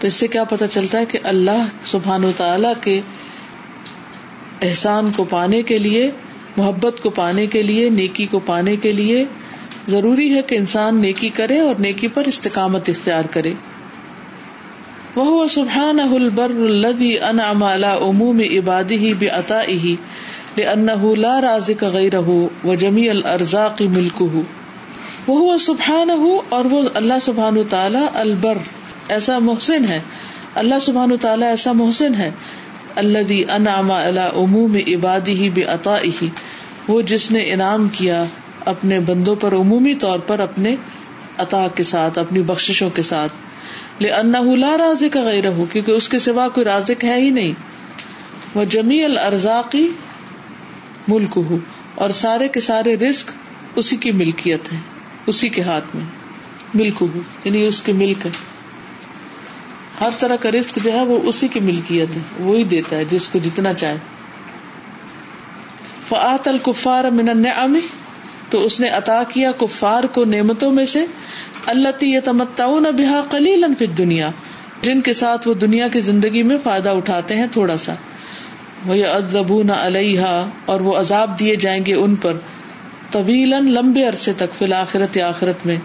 تو اس سے کیا پتا چلتا ہے کہ اللہ سبحان و تعالی کے احسان کو پانے کے لیے، محبت کو پانے کے لیے، نیکی کو پانے کے لیے ضروری ہے کہ انسان نیکی کرے اور نیکی پر استقامت اختیار کرے۔ وہ سبحان البر الدی ان امالا عموم عبادی ہی بے عطا ہی لأنه لا رازق غیره وجميع الارزاق ملكه وہ سبحان اور وہ اللہ سبحان تعالی البر ایسا محسن ہے۔ اللہ سبحان تعالیٰ ایسا محسن ہے۔ اللہ انعام اللہ عموم عبادی ہی بے عطا ہی وہ جس نے انعام کیا اپنے بندوں پر عمومی طور پر اپنے عطا کے ساتھ، اپنی بخشوں کے ساتھ۔ لے لا رازق غیر ہو کیونکہ اس کے سوا کوئی رازق ہے ہی نہیں۔ وہ جمی الرزاقی ملک ہو اور سارے کے سارے رسک اسی کی ملکیت ہے، اسی کے ہاتھ میں۔ ملک ہو یعنی اس کی ملک ہے۔ ہر طرح کا رسک جو ہے وہ اسی کی ملکیت ہے، وہی دیتا ہے جس کو جتنا چاہے۔ فعت الکفار من النعم، تو اس نے عطا کیا کفار کو نعمتوں میں سے۔ اللہ یتمتعون بها قلیلا فی الدنیا جن کے ساتھ وہ دنیا کی زندگی میں فائدہ اٹھاتے ہیں تھوڑا سا۔ وہ ادبون علیہ اور وہ عذاب دیے جائیں گے ان پر۔ طویلا لمبے عرصے تک فی الآخرت، آخرت میں۔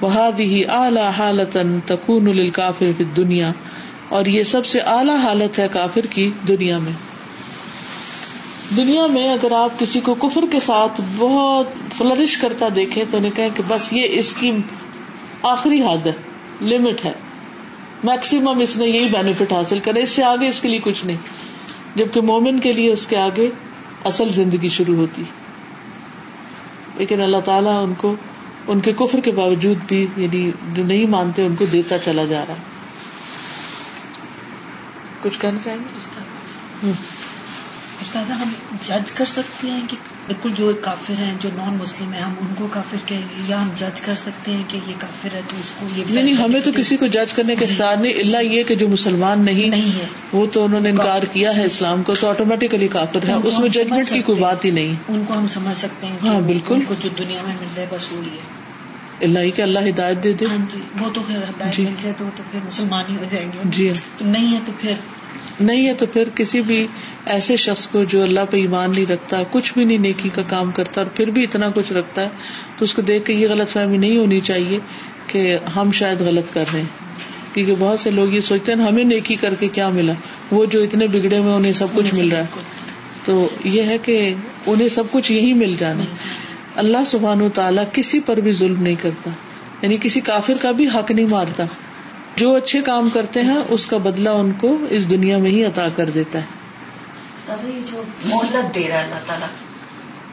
وہی اعلی حالت تکون الکافر فی دنیا اور یہ سب سے اعلیٰ حالت ہے کافر کی دنیا میں۔ دنیا میں اگر آپ کسی کو کفر کے ساتھ بہت فلرش کرتا دیکھے تو انہیں کہیں کہ بس یہ اس کی آخری حد ہے لمٹ ہے۔ میکسیمم اس نے یہی بینیفٹ حاصل کرے، اس سے آگے اس کے لیے کچھ نہیں۔ جبکہ مومن کے لیے اس کے آگے اصل زندگی شروع ہوتی۔ لیکن اللہ تعالیٰ ان کو ان کے کفر کے باوجود بھی یعنی جو نہیں مانتے ان کو دیتا چلا جا رہا۔ کچھ کہنا چاہیں گے؟ استاد ہم جج کر سکتے ہیں کہ بالکل جو کافر ہیں جو نان مسلم ہیں ہم ان کو کافر کہیں گے یا ہم جج کر سکتے ہیں کہ یہ کافر ہے تو اس کو یہ نہیں ہمیں تو کسی کو جج کرنے کے اختیار نہیں اللہ یہ کہ جو مسلمان نہیں ہے۔ وہ تو انہوں نے انکار کیا ہے اسلام کو تو آٹومیٹکلی کافر ہے۔ اس میں ججمنٹ کی کوئی بات ہی نہیں۔ ان کو ہم سمجھ سکتے ہیں ہاں بالکل۔ کو جو دنیا میں مل رہا ہے بس وہی ہے۔ اللہ ہی کہ اللہ ہدایت دے دے۔ ہاں جی وہ تو پھر ہدایت مل جائے تو پھر مسلمان ہی ہو جائیں گے۔ جی۔ تو نہیں ہے تو پھر۔ نہیں ہے تو پھر کسی بھی ایسے شخص کو جو اللہ پہ ایمان نہیں رکھتا، کچھ بھی نہیں نیکی کا کام کرتا اور پھر بھی اتنا کچھ رکھتا ہے، تو اس کو دیکھ کے یہ غلط فہمی نہیں ہونی چاہیے کہ ہم شاید غلط کر رہے ہیں۔ کیونکہ بہت سے لوگ یہ سوچتے ہیں، ہمیں نیکی کر کے کیا ملا؟ وہ جو اتنے بگڑے میں انہیں سب کچھ مل رہا ہے۔ تو یہ ہے کہ انہیں سب کچھ یہی مل جانا۔ اللہ سبحان و تعالیٰ کسی پر بھی ظلم نہیں کرتا۔ یعنی کسی کافر کا بھی حق نہیں مارتا۔ جو اچھے کام کرتے ہیں، اس کا بدلہ ان کو اس دنیا میں ہی عطا کر دیتا ہے۔ جو مہلت دے رہا ہے اللہ تعالیٰ۔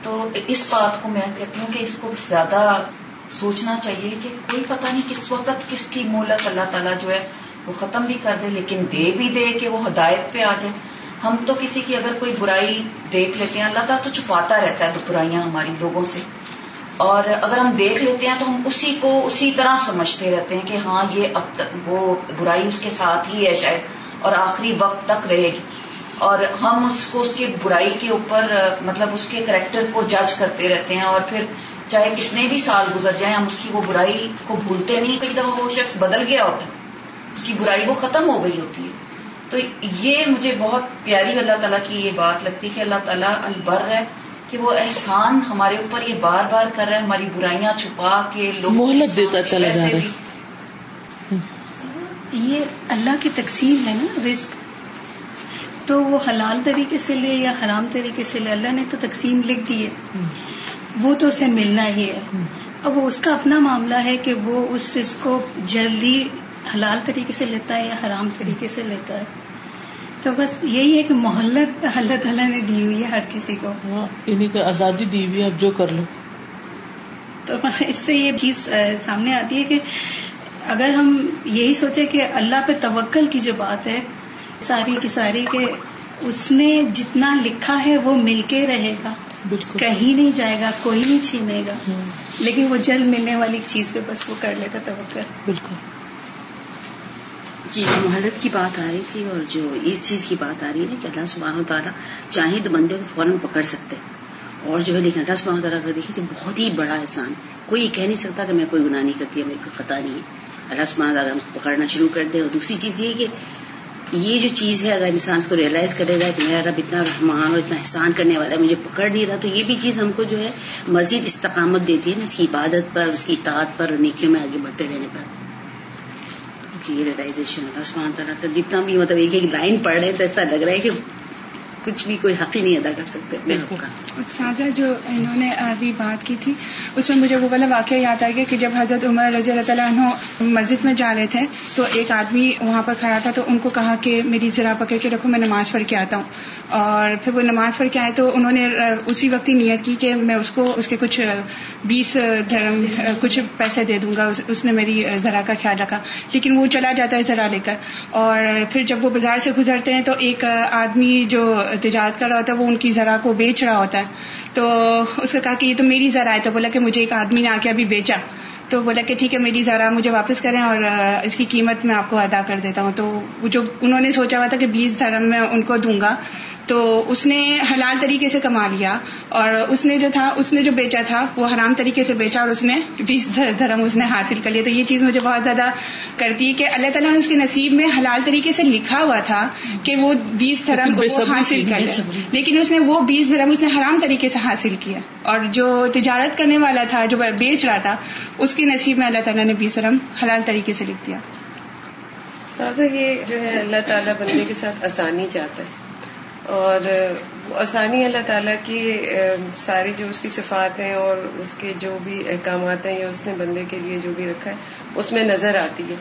تو اس بات کو میں کہتی ہوں کہ اس کو زیادہ سوچنا چاہیے کہ کوئی پتہ نہیں کس وقت کس کی مہلت اللہ تعالیٰ جو ہے وہ ختم بھی کر دے، لیکن دے بھی دے کہ وہ ہدایت پہ آ جائے۔ ہم تو کسی کی اگر کوئی برائی دیکھ لیتے ہیں، اللہ تعالیٰ تو چھپاتا رہتا ہے تو برائیاں ہماری لوگوں سے۔ اور اگر ہم دیکھ لیتے ہیں تو ہم اسی کو اسی طرح سمجھتے رہتے ہیں کہ ہاں یہ اب تک وہ برائی اس کے ساتھ ہی ہے شاید، اور آخری وقت تک رہے گی۔ اور ہم اس کو اس کی برائی کے اوپر مطلب اس کے کریکٹر کو جج کرتے رہتے ہیں اور پھر چاہے کتنے بھی سال گزر جائیں ہم اس کی وہ برائی کو بھولتے نہیں کئی دفعہ وہ شخص بدل گیا ہوتا ہے اس کی برائی وہ ختم ہو گئی ہوتی ہے۔ تو یہ مجھے بہت پیاری اللہ تعالیٰ کی یہ بات لگتی ہے کہ اللہ تعالیٰ البر ہے کہ وہ احسان ہمارے اوپر یہ بار بار کر رہا ہے ہماری برائیاں چھپا کے لوگ محلت دیتا چلا جا رہا ہے۔ یہ اللہ کی تقسیم ہے نا رزق۔ تو وہ حلال طریقے سے لے یا حرام طریقے سے لے اللہ نے تو تقسیم لکھ دی ہے۔ وہ تو اسے ملنا ہی ہے۔ اب وہ اس کا اپنا معاملہ ہے کہ وہ اس رزق کو جلدی حلال طریقے سے لیتا ہے یا حرام طریقے سے لیتا ہے۔ تو بس یہی ہے کہ محلت اللہ تعالیٰ نے دی ہوئی ہے ہر کسی کو۔ ہاں، انہیں کو آزادی دی ہوئی ہے اب جو کر لو۔ تو اس سے یہ چیز سامنے آتی ہے کہ اگر ہم یہی سوچے کہ اللہ پہ توکل کی جو بات ہے ساری کی ساری کہ اس نے جتنا لکھا ہے وہ مل کے رہے گا۔ بالکل۔ کہیں نہیں جائے گا کوئی نہیں چھینے گا۔ لیکن وہ جلد ملنے والی چیز پہ بس وہ کر لیتا توکل بالکل۔ جی جو محلت کی بات آ رہی تھی اور جو اس چیز کی بات آ رہی ہے کہ اللہ سبحانہ و تعالیٰ چاہے تو بندے کو فوراً پکڑ سکتے۔ اور جو ہے لیکن اللہ سبحانہ تعالیٰ کا دیکھیے تو بہت ہی بڑا احسان۔ کوئی کہہ نہیں سکتا کہ میں کوئی گناہ نہیں کرتی میرے کوئی خطا نہیں۔ ہے اللہ سبحانہ تعالیٰ پکڑنا شروع کر دے۔ اور دوسری چیز یہ کہ یہ جو چیز ہے، اگر انسان اس کو ریئلائز کرے گا کہ میرا رب اتنا رحمان اور اتنا احسان کرنے والا ہے، مجھے پکڑ نہیں رہا، تو یہ بھی چیز ہم کو جو ہے مزید استقامت دیتی ہے اس کی عبادت پر، اس کی اطاعت پر اور نیکیوں میں آگے بڑھتے رہنے پر۔ یہ ریئلائزیشن آسمان طرح کا جتنا بھی مطلب ایک ایک لائن پڑھ رہے تو ایسا لگ رہا ہے کہ کچھ بھی کوئی حق ہی نہیں ادا کر سکتے سازا جو انہوں نے ابھی بات کی تھی اس میں مجھے وہ والا واقعہ یاد آ گیا کہ جب حضرت عمر رضی اللہ تعالیٰ عنہ مسجد میں جا رہے تھے تو ایک آدمی وہاں پر کھڑا تھا تو ان کو کہا کہ میری ذرا پکڑ کے رکھو میں نماز پڑھ کے آتا ہوں۔ اور پھر وہ نماز پڑھ کے آئے تو انہوں نے اسی وقت ہی نیت کی کہ میں اس کو اس کے کچھ بیس دھرم کچھ پیسے دے دوں گا اس نے میری ذرا کا خیال رکھا۔ لیکن وہ چلا جاتا ہے ذرا لے کر۔ اور پھر جب وہ بازار سے گزرتے ہیں تو ایک آدمی جو تجارت کر رہا ہوتا ہے، وہ ان کی ذرا کو بیچ رہا ہوتا ہے۔ تو اس نے کہا کہ یہ تو میری ذرا ہے، تو بولا کہ مجھے ایک آدمی نے آ کے ابھی بیچا۔ تو بولا کہ ٹھیک ہے میری ذرا مجھے واپس کریں اور اس کی قیمت میں آپ کو ادا کر دیتا ہوں۔ تو جو انہوں نے سوچا ہوا تھا کہ بیس دھرم میں ان کو دوں گا تو اس نے حلال طریقے سے کما لیا۔ اور اس نے جو تھا اس نے جو بیچا تھا وہ حرام طریقے سے بیچا اور اس نے بیس دھرم اس نے حاصل کر لیا۔ تو یہ چیز مجھے بہت زیادہ کرتی ہے کہ اللہ تعالیٰ نے اس کے نصیب میں حلال طریقے سے لکھا ہوا تھا کہ وہ بیس دھرم حاصل کر لیکن اس نے وہ بیس دھرم اس نے حرام طریقے سے حاصل کیا۔ اور جو تجارت کرنے والا تھا جو بیچ رہا تھا اس کے نصیب میں اللہ تعالیٰ نے بیس دھرم حلال طریقے سے لکھ دیا۔ سازا یہ جو ہے اللہ تعالیٰ بندے کے ساتھ آسانی چاہتا ہے۔ اور آسانی اللہ تعالیٰ کی ساری جو اس کی صفات ہیں اور اس کے جو بھی احکامات ہیں یا اس نے بندے کے لیے جو بھی رکھا ہے، اس میں نظر آتی ہے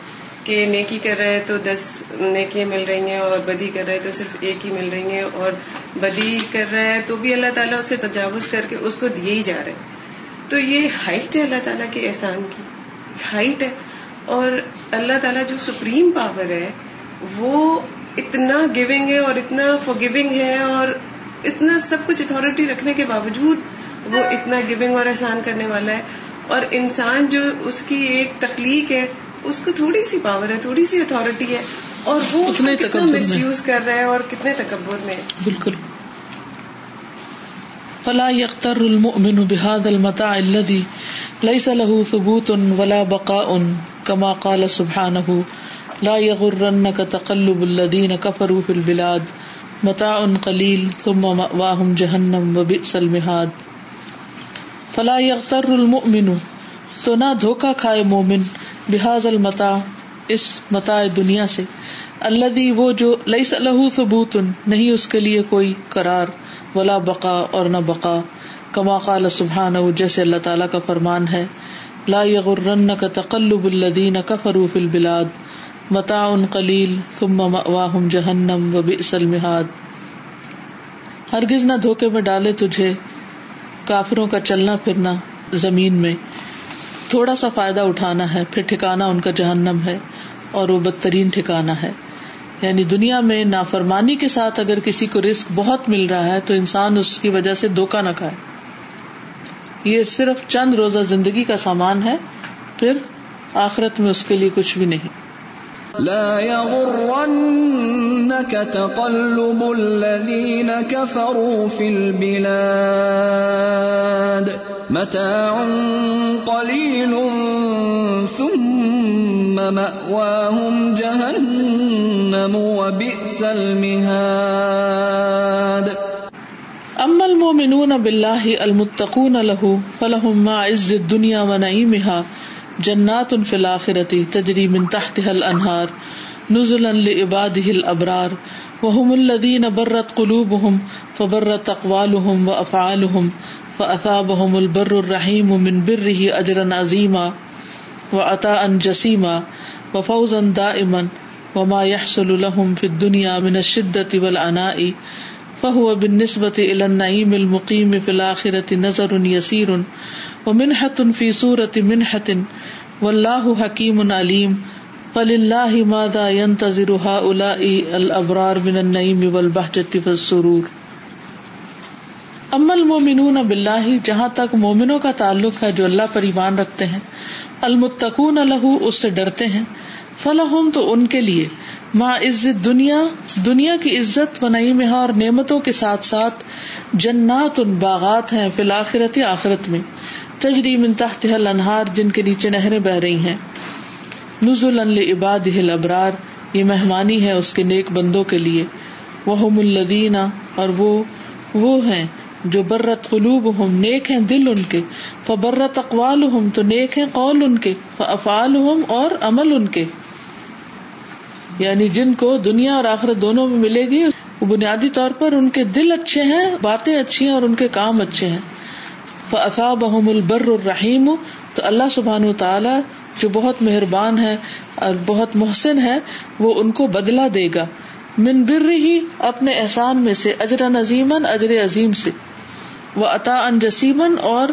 کہ نیکی کر رہے تو دس نیکیاں مل رہی ہیں اور بدی کر رہے تو صرف ایک ہی مل رہی ہیں اور بدی کر رہا ہے تو بھی اللہ تعالیٰ اسے تجاوز کر کے اس کو دیے ہی جا رہے ہیں۔ تو یہ ہائٹ ہے اللہ تعالیٰ کے احسان کی. ہائٹ ہے. اور اللہ تعالیٰ جو سپریم پاور ہے وہ اتنا گیونگ ہے اور اتنا فور گیونگ ہے اور اتنا سب کچھ اتارٹی رکھنے کے باوجود وہ اتنا گونگ اور احسان کرنے والا ہے. اور انسان جو اس کی ایک تخلیق ہے اس کو تھوڑی سی پاور ہے تھوڑی سی اتارٹی ہے اور وہ کتنا۔ مس یوز کر رہا ہے اور کتنے تکبر میں۔ بالکل۔ فلا يختر المؤمن بهذا المتاع الذي ليس له ثبوت ولا بقاء كما قال سبحانه لا يغرنك تقلب الذين كفروا في البلاد متاع قليل ثم مأواهم جهنم وبئس المهاد. فلا يغتر المؤمن تو نہ دھوکا کھائے مومن بحاظ المتاع اس متاع دنیا سے الذي وہ جو ليس له ثبوت نہیں اس کے لیے کوئی قرار ولا بقا اور نہ بقا۔ کما قال سبحانہ، جیسے اللہ تعالیٰ کا فرمان ہے، لا يغرنك تقلب الذين كفروا في البلاد متاع قلیل، ثم مأواهم جہنم وبئس المہاد۔ ہرگز نہ دھوکے میں ڈالے تجھے کافروں کا چلنا پھرنا زمین میں۔ تھوڑا سا فائدہ اٹھانا ہے، پھر ٹھکانا ان کا جہنم ہے اور وہ بدترین ٹھکانا ہے۔ یعنی دنیا میں نافرمانی کے ساتھ اگر کسی کو رسک بہت مل رہا ہے تو انسان اس کی وجہ سے دھوکا نہ کھائے۔ یہ صرف چند روزہ زندگی کا سامان ہے، پھر آخرت میں اس کے لیے کچھ بھی نہیں۔ لا يغرنك تقلب الذين كفروا في البلاد۔ متاع قليل ثم مأواهم جهنم وبئس المهاد. اما المؤمنون بالله المتقون له، فلهم مع عز الدنيا ونعيمها. جنات في الآخرة تجري من تحتها الأنهار، نزلا لعباده الأبرار. وهم الذين برت قلوبهم، فبرت أقوالهم وأفعالهم. فأثابهم البر الرحيم من بره أجرا عظيما وعطاء جسيما وفوزا دائما وما يحصل لهم في الدنيا من الشدة والعناء فهو بالنسبة إلى النعيم المقيم في الآخرة نظر يسير ومنحة في صورة منحة والله حكيم عليم فلله ماذا ينتظر هؤلاء الأبرار من النعيم والبهجة والسرور اما المومنون باللہ، جہاں تک مومنوں کا تعلق ہے جو اللہ پر ایمان رکھتے ہیں، المتقون له اس سے ڈرتے ہیں، فلہم تو ان کے لیے ماں عزت دنیا دنیا کی عزت بنائی میں اور نعمتوں کے ساتھ ساتھ جنات ان باغات ہیں فی الآخرت آخرت میں، تجری من تحت الانہار، جن کے نیچے نہریں بہ رہی ہیں۔ نزل عباد الابرار، یہ مہمانی ہے اس کے نیک بندوں کے لیے۔ وہ الدین اور وہ وہ ہیں جو برت قلوب ہم نیک ہیں دل ان کے، فبرت اقوال ہم تو نیک ہیں قول ان کے افعال ہم اور عمل ان کے۔ یعنی جن کو دنیا اور آخرت دونوں میں ملے گی، وہ بنیادی طور پر ان کے دل اچھے ہیں، باتیں اچھی ہیں اور ان کے کام اچھے ہیں۔ فاصاب البر الرحیم، تو اللہ سبحان تعالی جو بہت مہربان ہے اور بہت محسن ہے، وہ ان کو بدلا دے گا۔ من بر ہی اپنے احسان میں سے اجر نظیمن اجر عظیم سے۔ وہ عطا ان جسیمن اور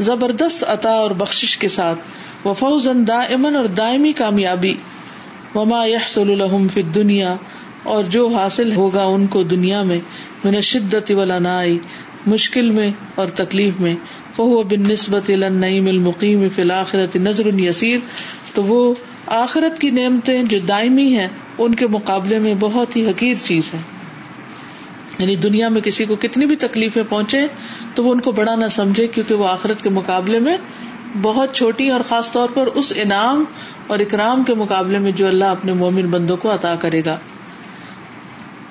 زبردست عطا اور بخش کے ساتھ، و فوزن دائمن اور دائمی کامیابی وما يحصل لهم في الدنيا اور جو حاصل ہوگا ان کو دنیا میں، من شدت والعنائی مشکل میں اور تکلیف میں فهو بالنسبة الى النعيم المقيم في الاخرة نظر يسير تو وہ آخرت کی نعمتیں جو دائمی ہیں، ان کے مقابلے میں بہت ہی حقیر چیز ہے یعنی دنیا میں کسی کو کتنی بھی تکلیفیں پہنچے تو وہ ان کو بڑا نہ سمجھے کیونکہ وہ آخرت کے مقابلے میں بہت چھوٹی اور خاص طور پر اس انعام اور اکرام کے مقابلے میں جو اللہ اپنے مومن بندوں کو عطا کرے گا۔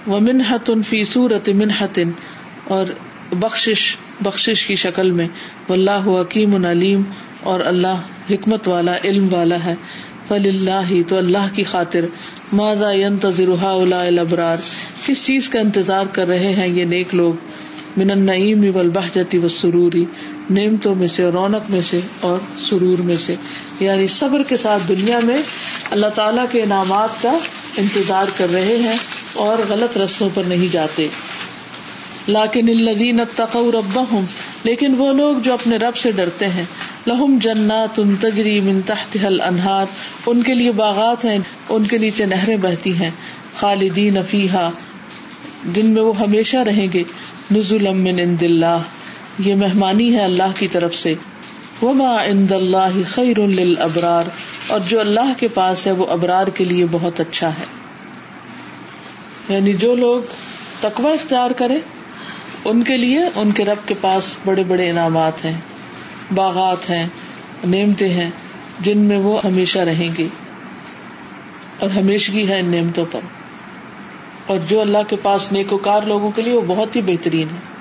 وہ منحت فی صورت منحتن اور بخشش بخشش کی شکل میں۔ اللہ حکیم علیم اور اللہ حکمت والا، علم والا ہے۔ فل اللہ تو اللہ کی خاطر ماضا ینتظر الابرار؟ کس چیز کا انتظار کر رہے ہیں یہ نیک لوگ؟ من النعیم والبہجتی والسروری نعمتوں میں سے رونق میں سے اور سرور میں سے۔ یعنی صبر کے ساتھ دنیا میں اللہ تعالیٰ کے انعامات کا انتظار کر رہے ہیں اور غلط رستوں پر نہیں جاتے۔ لاکن الذین اتقوا ربهم لیکن وہ لوگ جو اپنے رب سے ڈرتے ہیں۔ لہم جنات تجری من تحتها الانہار۔ ان کے لیے باغات ہیں، ان کے نیچے نہریں بہتی ہیں۔ خالدین فیہا۔ جن میں وہ ہمیشہ رہیں گے۔ نزل من عند اللہ۔ یہ مہمانی ہے اللہ کی طرف سے۔ وما عند اللہ خیر للابرار۔ اور جو اللہ کے پاس ہے، وہ ابرار کے لیے بہت اچھا ہے۔ یعنی جو لوگ تقوی اختیار کرے ان کے لیے، ان کے رب کے پاس بڑے بڑے انعامات ہیں۔ باغات ہیں، نعمتیں ہیں، جن میں وہ ہمیشہ رہیں گے اور ہمیشگی ہے ان نعمتوں پر۔ اور جو اللہ کے پاس نیکوکار لوگوں کے لیے وہ بہت ہی بہترین ہے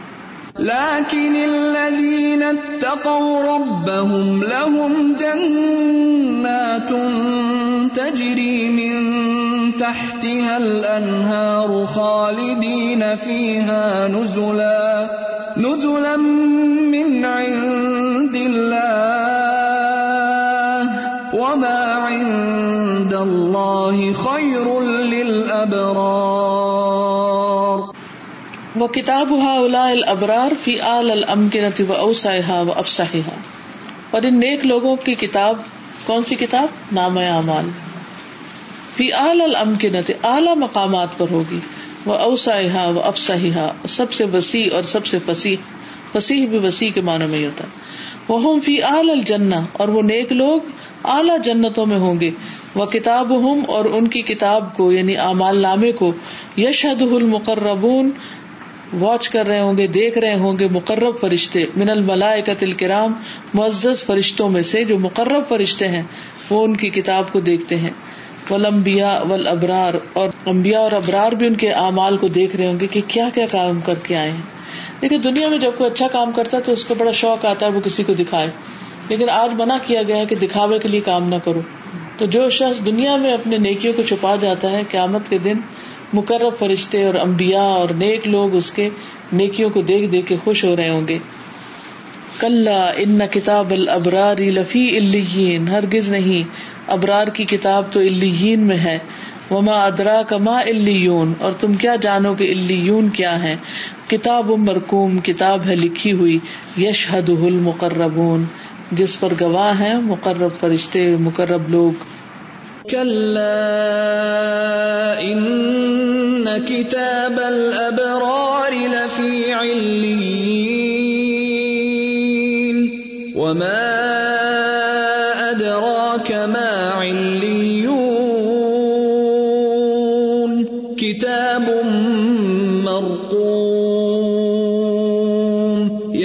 لكن الذين اتقوا ربهم لهم جنات تجري من تحتها الأنهار خالدين فيها نزلا نزلا من عند عند الله وما عند الله خير للأبرار. وہ کتاب الابرار فی آل الامکنت و اوسعها اور ان نیک لوگوں کی کتاب، کون سی کتاب؟ نام اعمال۔ فی آل الامکنت اعلی مقامات پر ہوگی۔ وہ اوسعها و افسحها سب سے وسیع اور سب سے فصیح فصیح بھی وسیع کے معنی میں ہی ہوتا ہے۔ وہ فی آل الجنہ اور وہ نیک لوگ اعلی جنتوں میں ہوں گے۔ وہ کتاب ہم اور ان کی کتاب کو یعنی اعمال نامے کو یشہد المقربون۔ واچ کر رہے ہوں گے، دیکھ رہے ہوں گے مقرب فرشتے۔ من الملائکۃ الکرام معزز فرشتوں میں سے جو مقرب فرشتے ہیں، وہ ان کی کتاب کو دیکھتے ہیں۔ ولمبیا ول ابرار اور امبیا اور ابرار بھی ان کے اعمال کو دیکھ رہے ہوں گے کہ کیا کیا کام کر کے آئے ہیں۔ دیکھیے دنیا میں جب کوئی اچھا کام کرتا ہے تو اس کو بڑا شوق آتا ہے وہ کسی کو دکھائے۔ لیکن آج منع کیا گیا ہے کہ دکھاوے کے لیے کام نہ کرو۔ تو جو شخص دنیا میں اپنے نیکیوں کو چھپا جاتا ہے، قیامت کے دن مقرر فرشتے اور امبیا اور نیک لوگ اس کے نیکیوں کو دیکھ دیکھ کے خوش ہو رہے ہوں گے۔ کل ان کتاب البرار لفی الین ہرگز نہیں۔ ابرار کی کتاب تو الین میں ہے۔ وما ادرا کما الون اور تم کیا جانو کہ الون کیا ہے کتاب مرکوم، کتاب ہے لکھی ہوئی یش حد المقربون۔ جس پر گواہ ہے مقرب فرشتے، مقرب لوگ۔ كتاب الأبرار لفي علين وما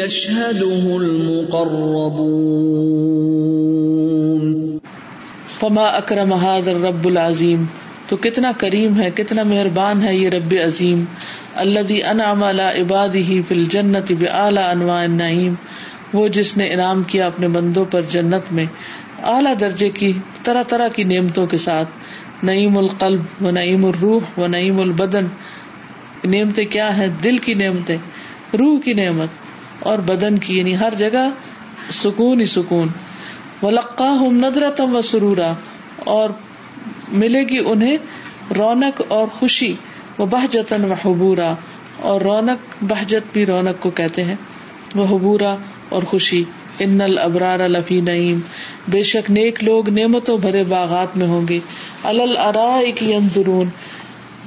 يشهده المقربون۔ فما اکرم هذا الرب العظیم۔ تو کتنا کریم ہے، کتنا مہربان ہے یہ رب عظیم۔ اللہ انعام عباد ہی فل جنت اعلی انواع النعیم۔ وہ جس نے انعام کیا اپنے بندوں پر جنت میں، اعلیٰ درجے کی، طرح طرح کی نعمتوں کے ساتھ۔ نعیم القلب و نعیم الروح و نعیم البدن۔ نعمتیں کیا ہے دل کی نعمتیں، روح کی نعمت۔ اور بدن کی یعنی ہر جگہ سکون ہی سکون۔ و لقا ہوں ندرتم و سرورا اور ملے گی انہیں رونق اور خوشی وہ بہجتن و حبورا اور رونق، بہجت بھی رونق کو کہتے ہیں۔ وہ حبورا اور خوشی۔ ان البرار الفی نعیم بے شک نیک لوگ نعمتوں بھرے باغات میں ہوں گے۔ انضرون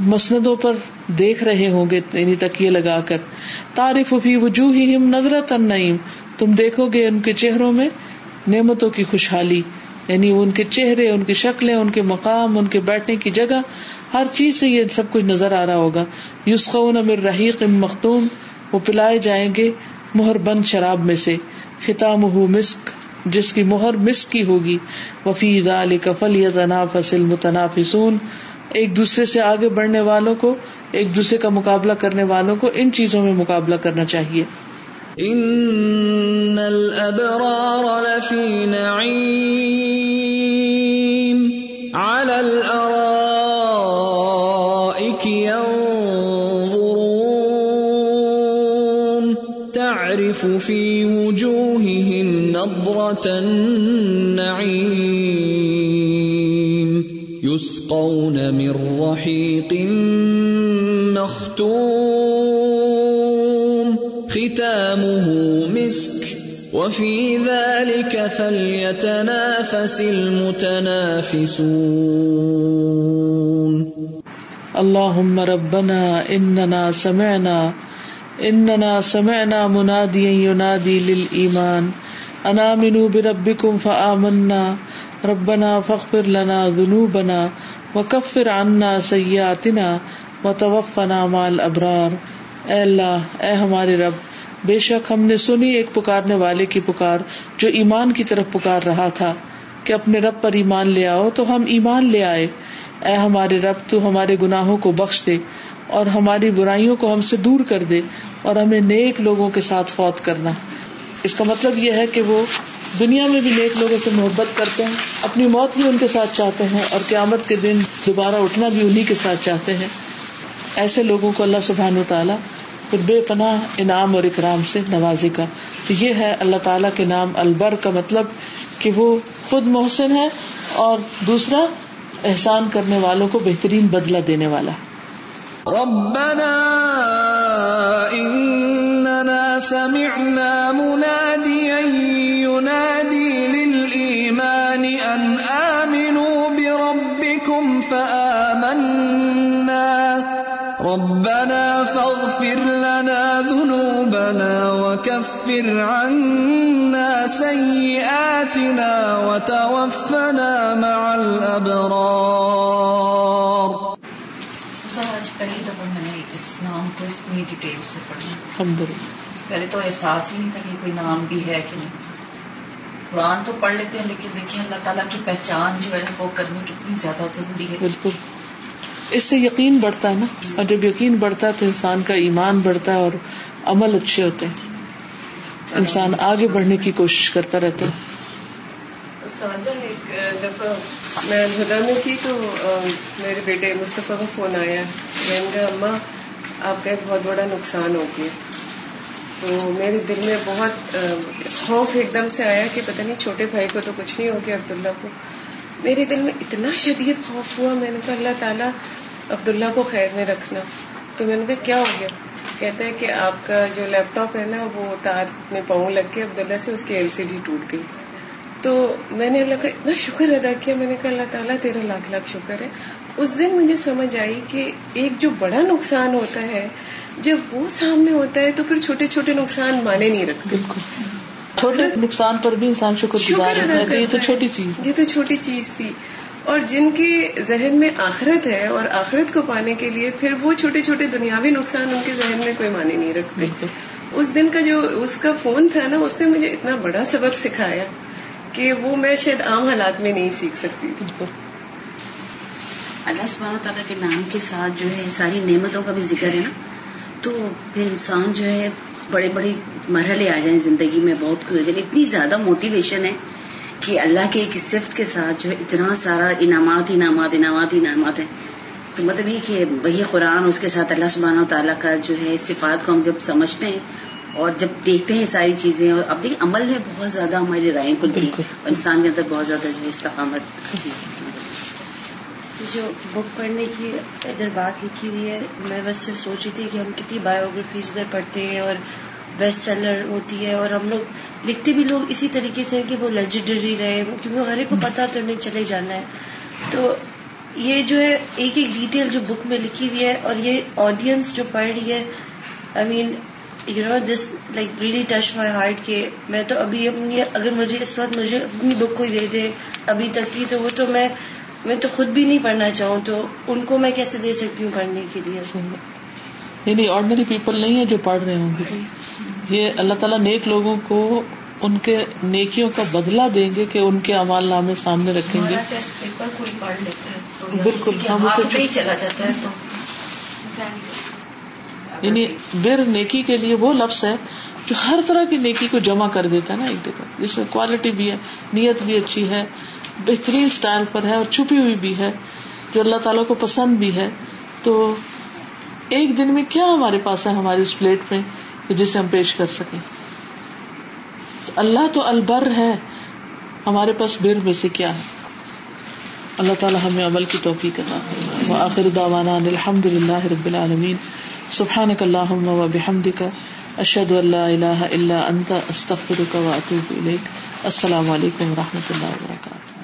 مسندوں پر دیکھ رہے ہوں گے یعنی تکیے لگا کر۔ تعریف فی وجوہ نظرت نعیم تم دیکھو گے ان کے چہروں میں نعمتوں کی خوشحالی۔ یعنی ان کے چہرے، ان کی شکلیں، ان کے مقام، ان کے بیٹھنے کی جگہ، ہر چیز سے یہ سب کچھ نظر آ رہا ہوگا۔ یوسقون امر رحیق مختوم۔ وہ پلائے جائیں گے مہر بند شراب میں سے۔ خطام مسک، جس کی مہر مسک کی ہوگی۔ وفی دال کفل یا تناف فصل ایک دوسرے سے آگے بڑھنے والوں کو، ایک دوسرے کا مقابلہ کرنے والوں کو ان چیزوں میں مقابلہ کرنا چاہیے۔ ان الابرار لفی نعیم على الارائك ينظرون تعرف في وجوههم نظرة النعيم يسقون من رحيق مختوم. ختامه مسك. وفي ذلك فليتنافس المتنافسون. اللهم ربنا اننا سمعنا اننا سمعنا منادیا ينادي للایمان انا منو بربکم فآمنا. ربنا فاغفر لنا ذنوبنا وکفر عنا سیئاتنا وتوفنا مع الابرار۔ اے اللہ، اے ہمارے رب، بے شک ہم نے سنی ایک پکارنے والے کی پکار جو ایمان کی طرف پکار رہا تھا کہ اپنے رب پر ایمان لے آؤ تو ہم ایمان لے آئے۔ اے ہمارے رب، تو ہمارے گناہوں کو بخش دے اور ہماری برائیوں کو ہم سے دور کر دے اور ہمیں نیک لوگوں کے ساتھ فوت کرنا۔ اس کا مطلب یہ ہے کہ وہ دنیا میں بھی نیک لوگوں سے محبت کرتے ہیں، اپنی موت بھی ان کے ساتھ چاہتے ہیں اور قیامت کے دن دوبارہ اٹھنا بھی انہیں کے ساتھ چاہتے ہیں۔ ایسے لوگوں کو اللہ سبحان و تعالیٰ پھر بے پناہ، انعام اور اکرام سے نوازے گا۔ تو یہ ہے اللہ تعالیٰ کے نام البر کا مطلب کہ وہ خود محسن ہے اور دوسرا احسان کرنے والوں کو بہترین بدلہ دینے والا ربنا اننا سمعنا مناديا ينادي للإيمان أن آمنوا بربكم فآمنا. ربنا فاغفر لنا ذنوبنا وكفر عنا سيئاتنا وتوفنا مع الأبرار آج پہلی دفعہ میں نے اس نام کو اتنی ڈیٹیل سے پڑھا الحمد للہ پہلے تو احساس ہی نہیں تھا کہ کوئی نام بھی ہے کہ نہیں۔ قرآن تو پڑھ لیتے ہیں لیکن دیکھیں اللہ تعالیٰ کی پہچان جو ہے وہ کرنی کتنی زیادہ ضروری ہے۔ بالکل۔ اس سے یقین بڑھتا ہے نا۔ اور جب یقین بڑھتا ہے تو انسان کا ایمان بڑھتا ہے اور عمل اچھے ہوتے ہیں۔ انسان آگے بڑھنے کی کوشش کرتا رہتا ہے۔ سازا ایک دفعہ میں الہدا میں تھی تو میرے بیٹے مصطفیٰ کا فون آیا۔ میں نے کہا اماں آپ کا ایک بہت بڑا نقصان ہو گیا۔ تو میرے دل میں بہت خوف ایک دم سے آیا کہ پتہ نہیں چھوٹے بھائی کو تو کچھ نہیں ہو گیا عبداللہ کو۔ میرے دل میں اتنا شدید خوف ہوا، میں نے کہا اللہ تعالیٰ عبداللہ کو خیر میں رکھنا۔ تو میں نے کہا کیا ہو گیا؟ کہتے ہیں کہ آپ کا جو لیپ ٹاپ ہے نا، وہ تار میں پاؤں لگ کے عبداللہ سے اس کی ایل سی ڈی ٹوٹ گئی۔ تو میں نے اللہ کا اتنا شکر ادا کیا، میں نے کہا اللہ تعالیٰ تیرا لاکھ لاکھ شکر ہے۔ اس دن مجھے سمجھ آئی کہ ایک جو بڑا نقصان ہوتا ہے جب وہ سامنے ہوتا ہے تو پھر چھوٹے چھوٹے نقصان مانے نہیں رکھتے۔ بالکل۔ چھوٹے نقصان پر بھی انسان شکر گزار ہوتا ہے یہ تو۔ چھوٹی چیز۔ یہ تو چھوٹی چیز تھی۔ اور جن کے ذہن میں آخرت ہے اور آخرت کو پانے کے لیے پھر وہ چھوٹے چھوٹے دنیاوی نقصان ان کے ذہن میں کوئی معنی نہیں رکھتے۔ اس دن کا جو اس کا فون تھا نا اس نے مجھے اتنا بڑا سبق سکھایا کہ وہ میں شاید عام حالات میں نہیں سیکھ سکتی تھی۔ اللہ سبحانہ تعالیٰ کے نام کے ساتھ جو ہے ساری نعمتوں کا بھی ذکر ہے نا تو پھر انسان جو ہے بڑے بڑے مرحلے آ جائیں زندگی میں بہت کچھ ہو جائے اتنی زیادہ موٹیویشن ہے کہ اللہ کے ایک صفت کے ساتھ جو ہے اتنا سارا انعامات انعامات انعامات انعامات ہیں تو مطلب یہ کہ وہی قرآن اس کے ساتھ اللہ سبحانہ تعالیٰ کا جو ہے صفات کو ہم جب سمجھتے ہیں اور جب دیکھتے ہیں ساری چیزیں اور اب دیکھیں عمل میں بہت زیادہ ہماری رائے کھلتی۔ اور انسان کے اندر بہت زیادہ جو ہے استقامت جو بک پڑھنے کی ادھر بات لکھی ہوئی ہے میں بس صرف سوچ رہی تھی کہ ہم کتنی بایوگرافیز ادھر پڑھتے ہیں اور بیسٹ سیلر ہوتی ہے اور ہم لوگ لکھتے بھی لوگ اسی طریقے سے ہیں کہ وہ لیجنڈری رہے کیونکہ ہر ایک کو پتا تو نہیں چلے جانا ہے۔ تو یہ جو ہے ایک ایک ڈیٹیل جو بک میں لکھی ہوئی ہے اور یہ آڈینس جو پڑھ رہی ہے I mean you know this like really touch my heart کہ میں تو ابھی اپنی اگر مجھے اس وقت مجھے اپنی بک کوئی دے دے ابھی تک کی تو وہ تو میں میں تو خود بھی نہیں پڑھنا چاہوں تو ان کو میں کیسے دے سکتی ہوں پڑھنے کے لیے؟ یعنی آرڈنری پیپل نہیں ہے جو پڑھ رہے ہوں گے۔ یہ اللہ تعالیٰ نیک لوگوں کو ان کے نیکیوں کا بدلہ دیں گے کہ ان کے امال نامے سامنے رکھیں گے۔ ہمارا ٹیسٹ پیپر کوئی پڑھ لیتا ہے تو یا بالکل، ہم اسے چلا جاتا ہے تو۔ یعنی بر نیکی کے لیے وہ لفظ ہے جو ہر طرح کی نیکی کو جمع کر دیتا ہے نا ایک جگہ۔ جس میں کوالٹی بھی ہے، نیت بھی اچھی ہے، بہترین اسٹائل پر ہے اور چھپی ہوئی بھی ہے، جو اللہ تعالیٰ کو پسند بھی ہے۔ تو ایک دن میں کیا ہمارے پاس ہے، ہماری اس پلیٹ میں جسے ہم پیش کر سکیں؟ اللہ تو البر ہے، ہمارے پاس بر میں سے کیا ہے؟ اللہ تعالیٰ ہمیں عمل کی توفیق کرنا آخر الحمد للہ رب العالمین۔ سبحان اللہ و بحمد کا اشد اللہ اللہ اللہ انت استخر کا واتوب السلام علیکم و رحمۃ اللہ وبرکاتہ.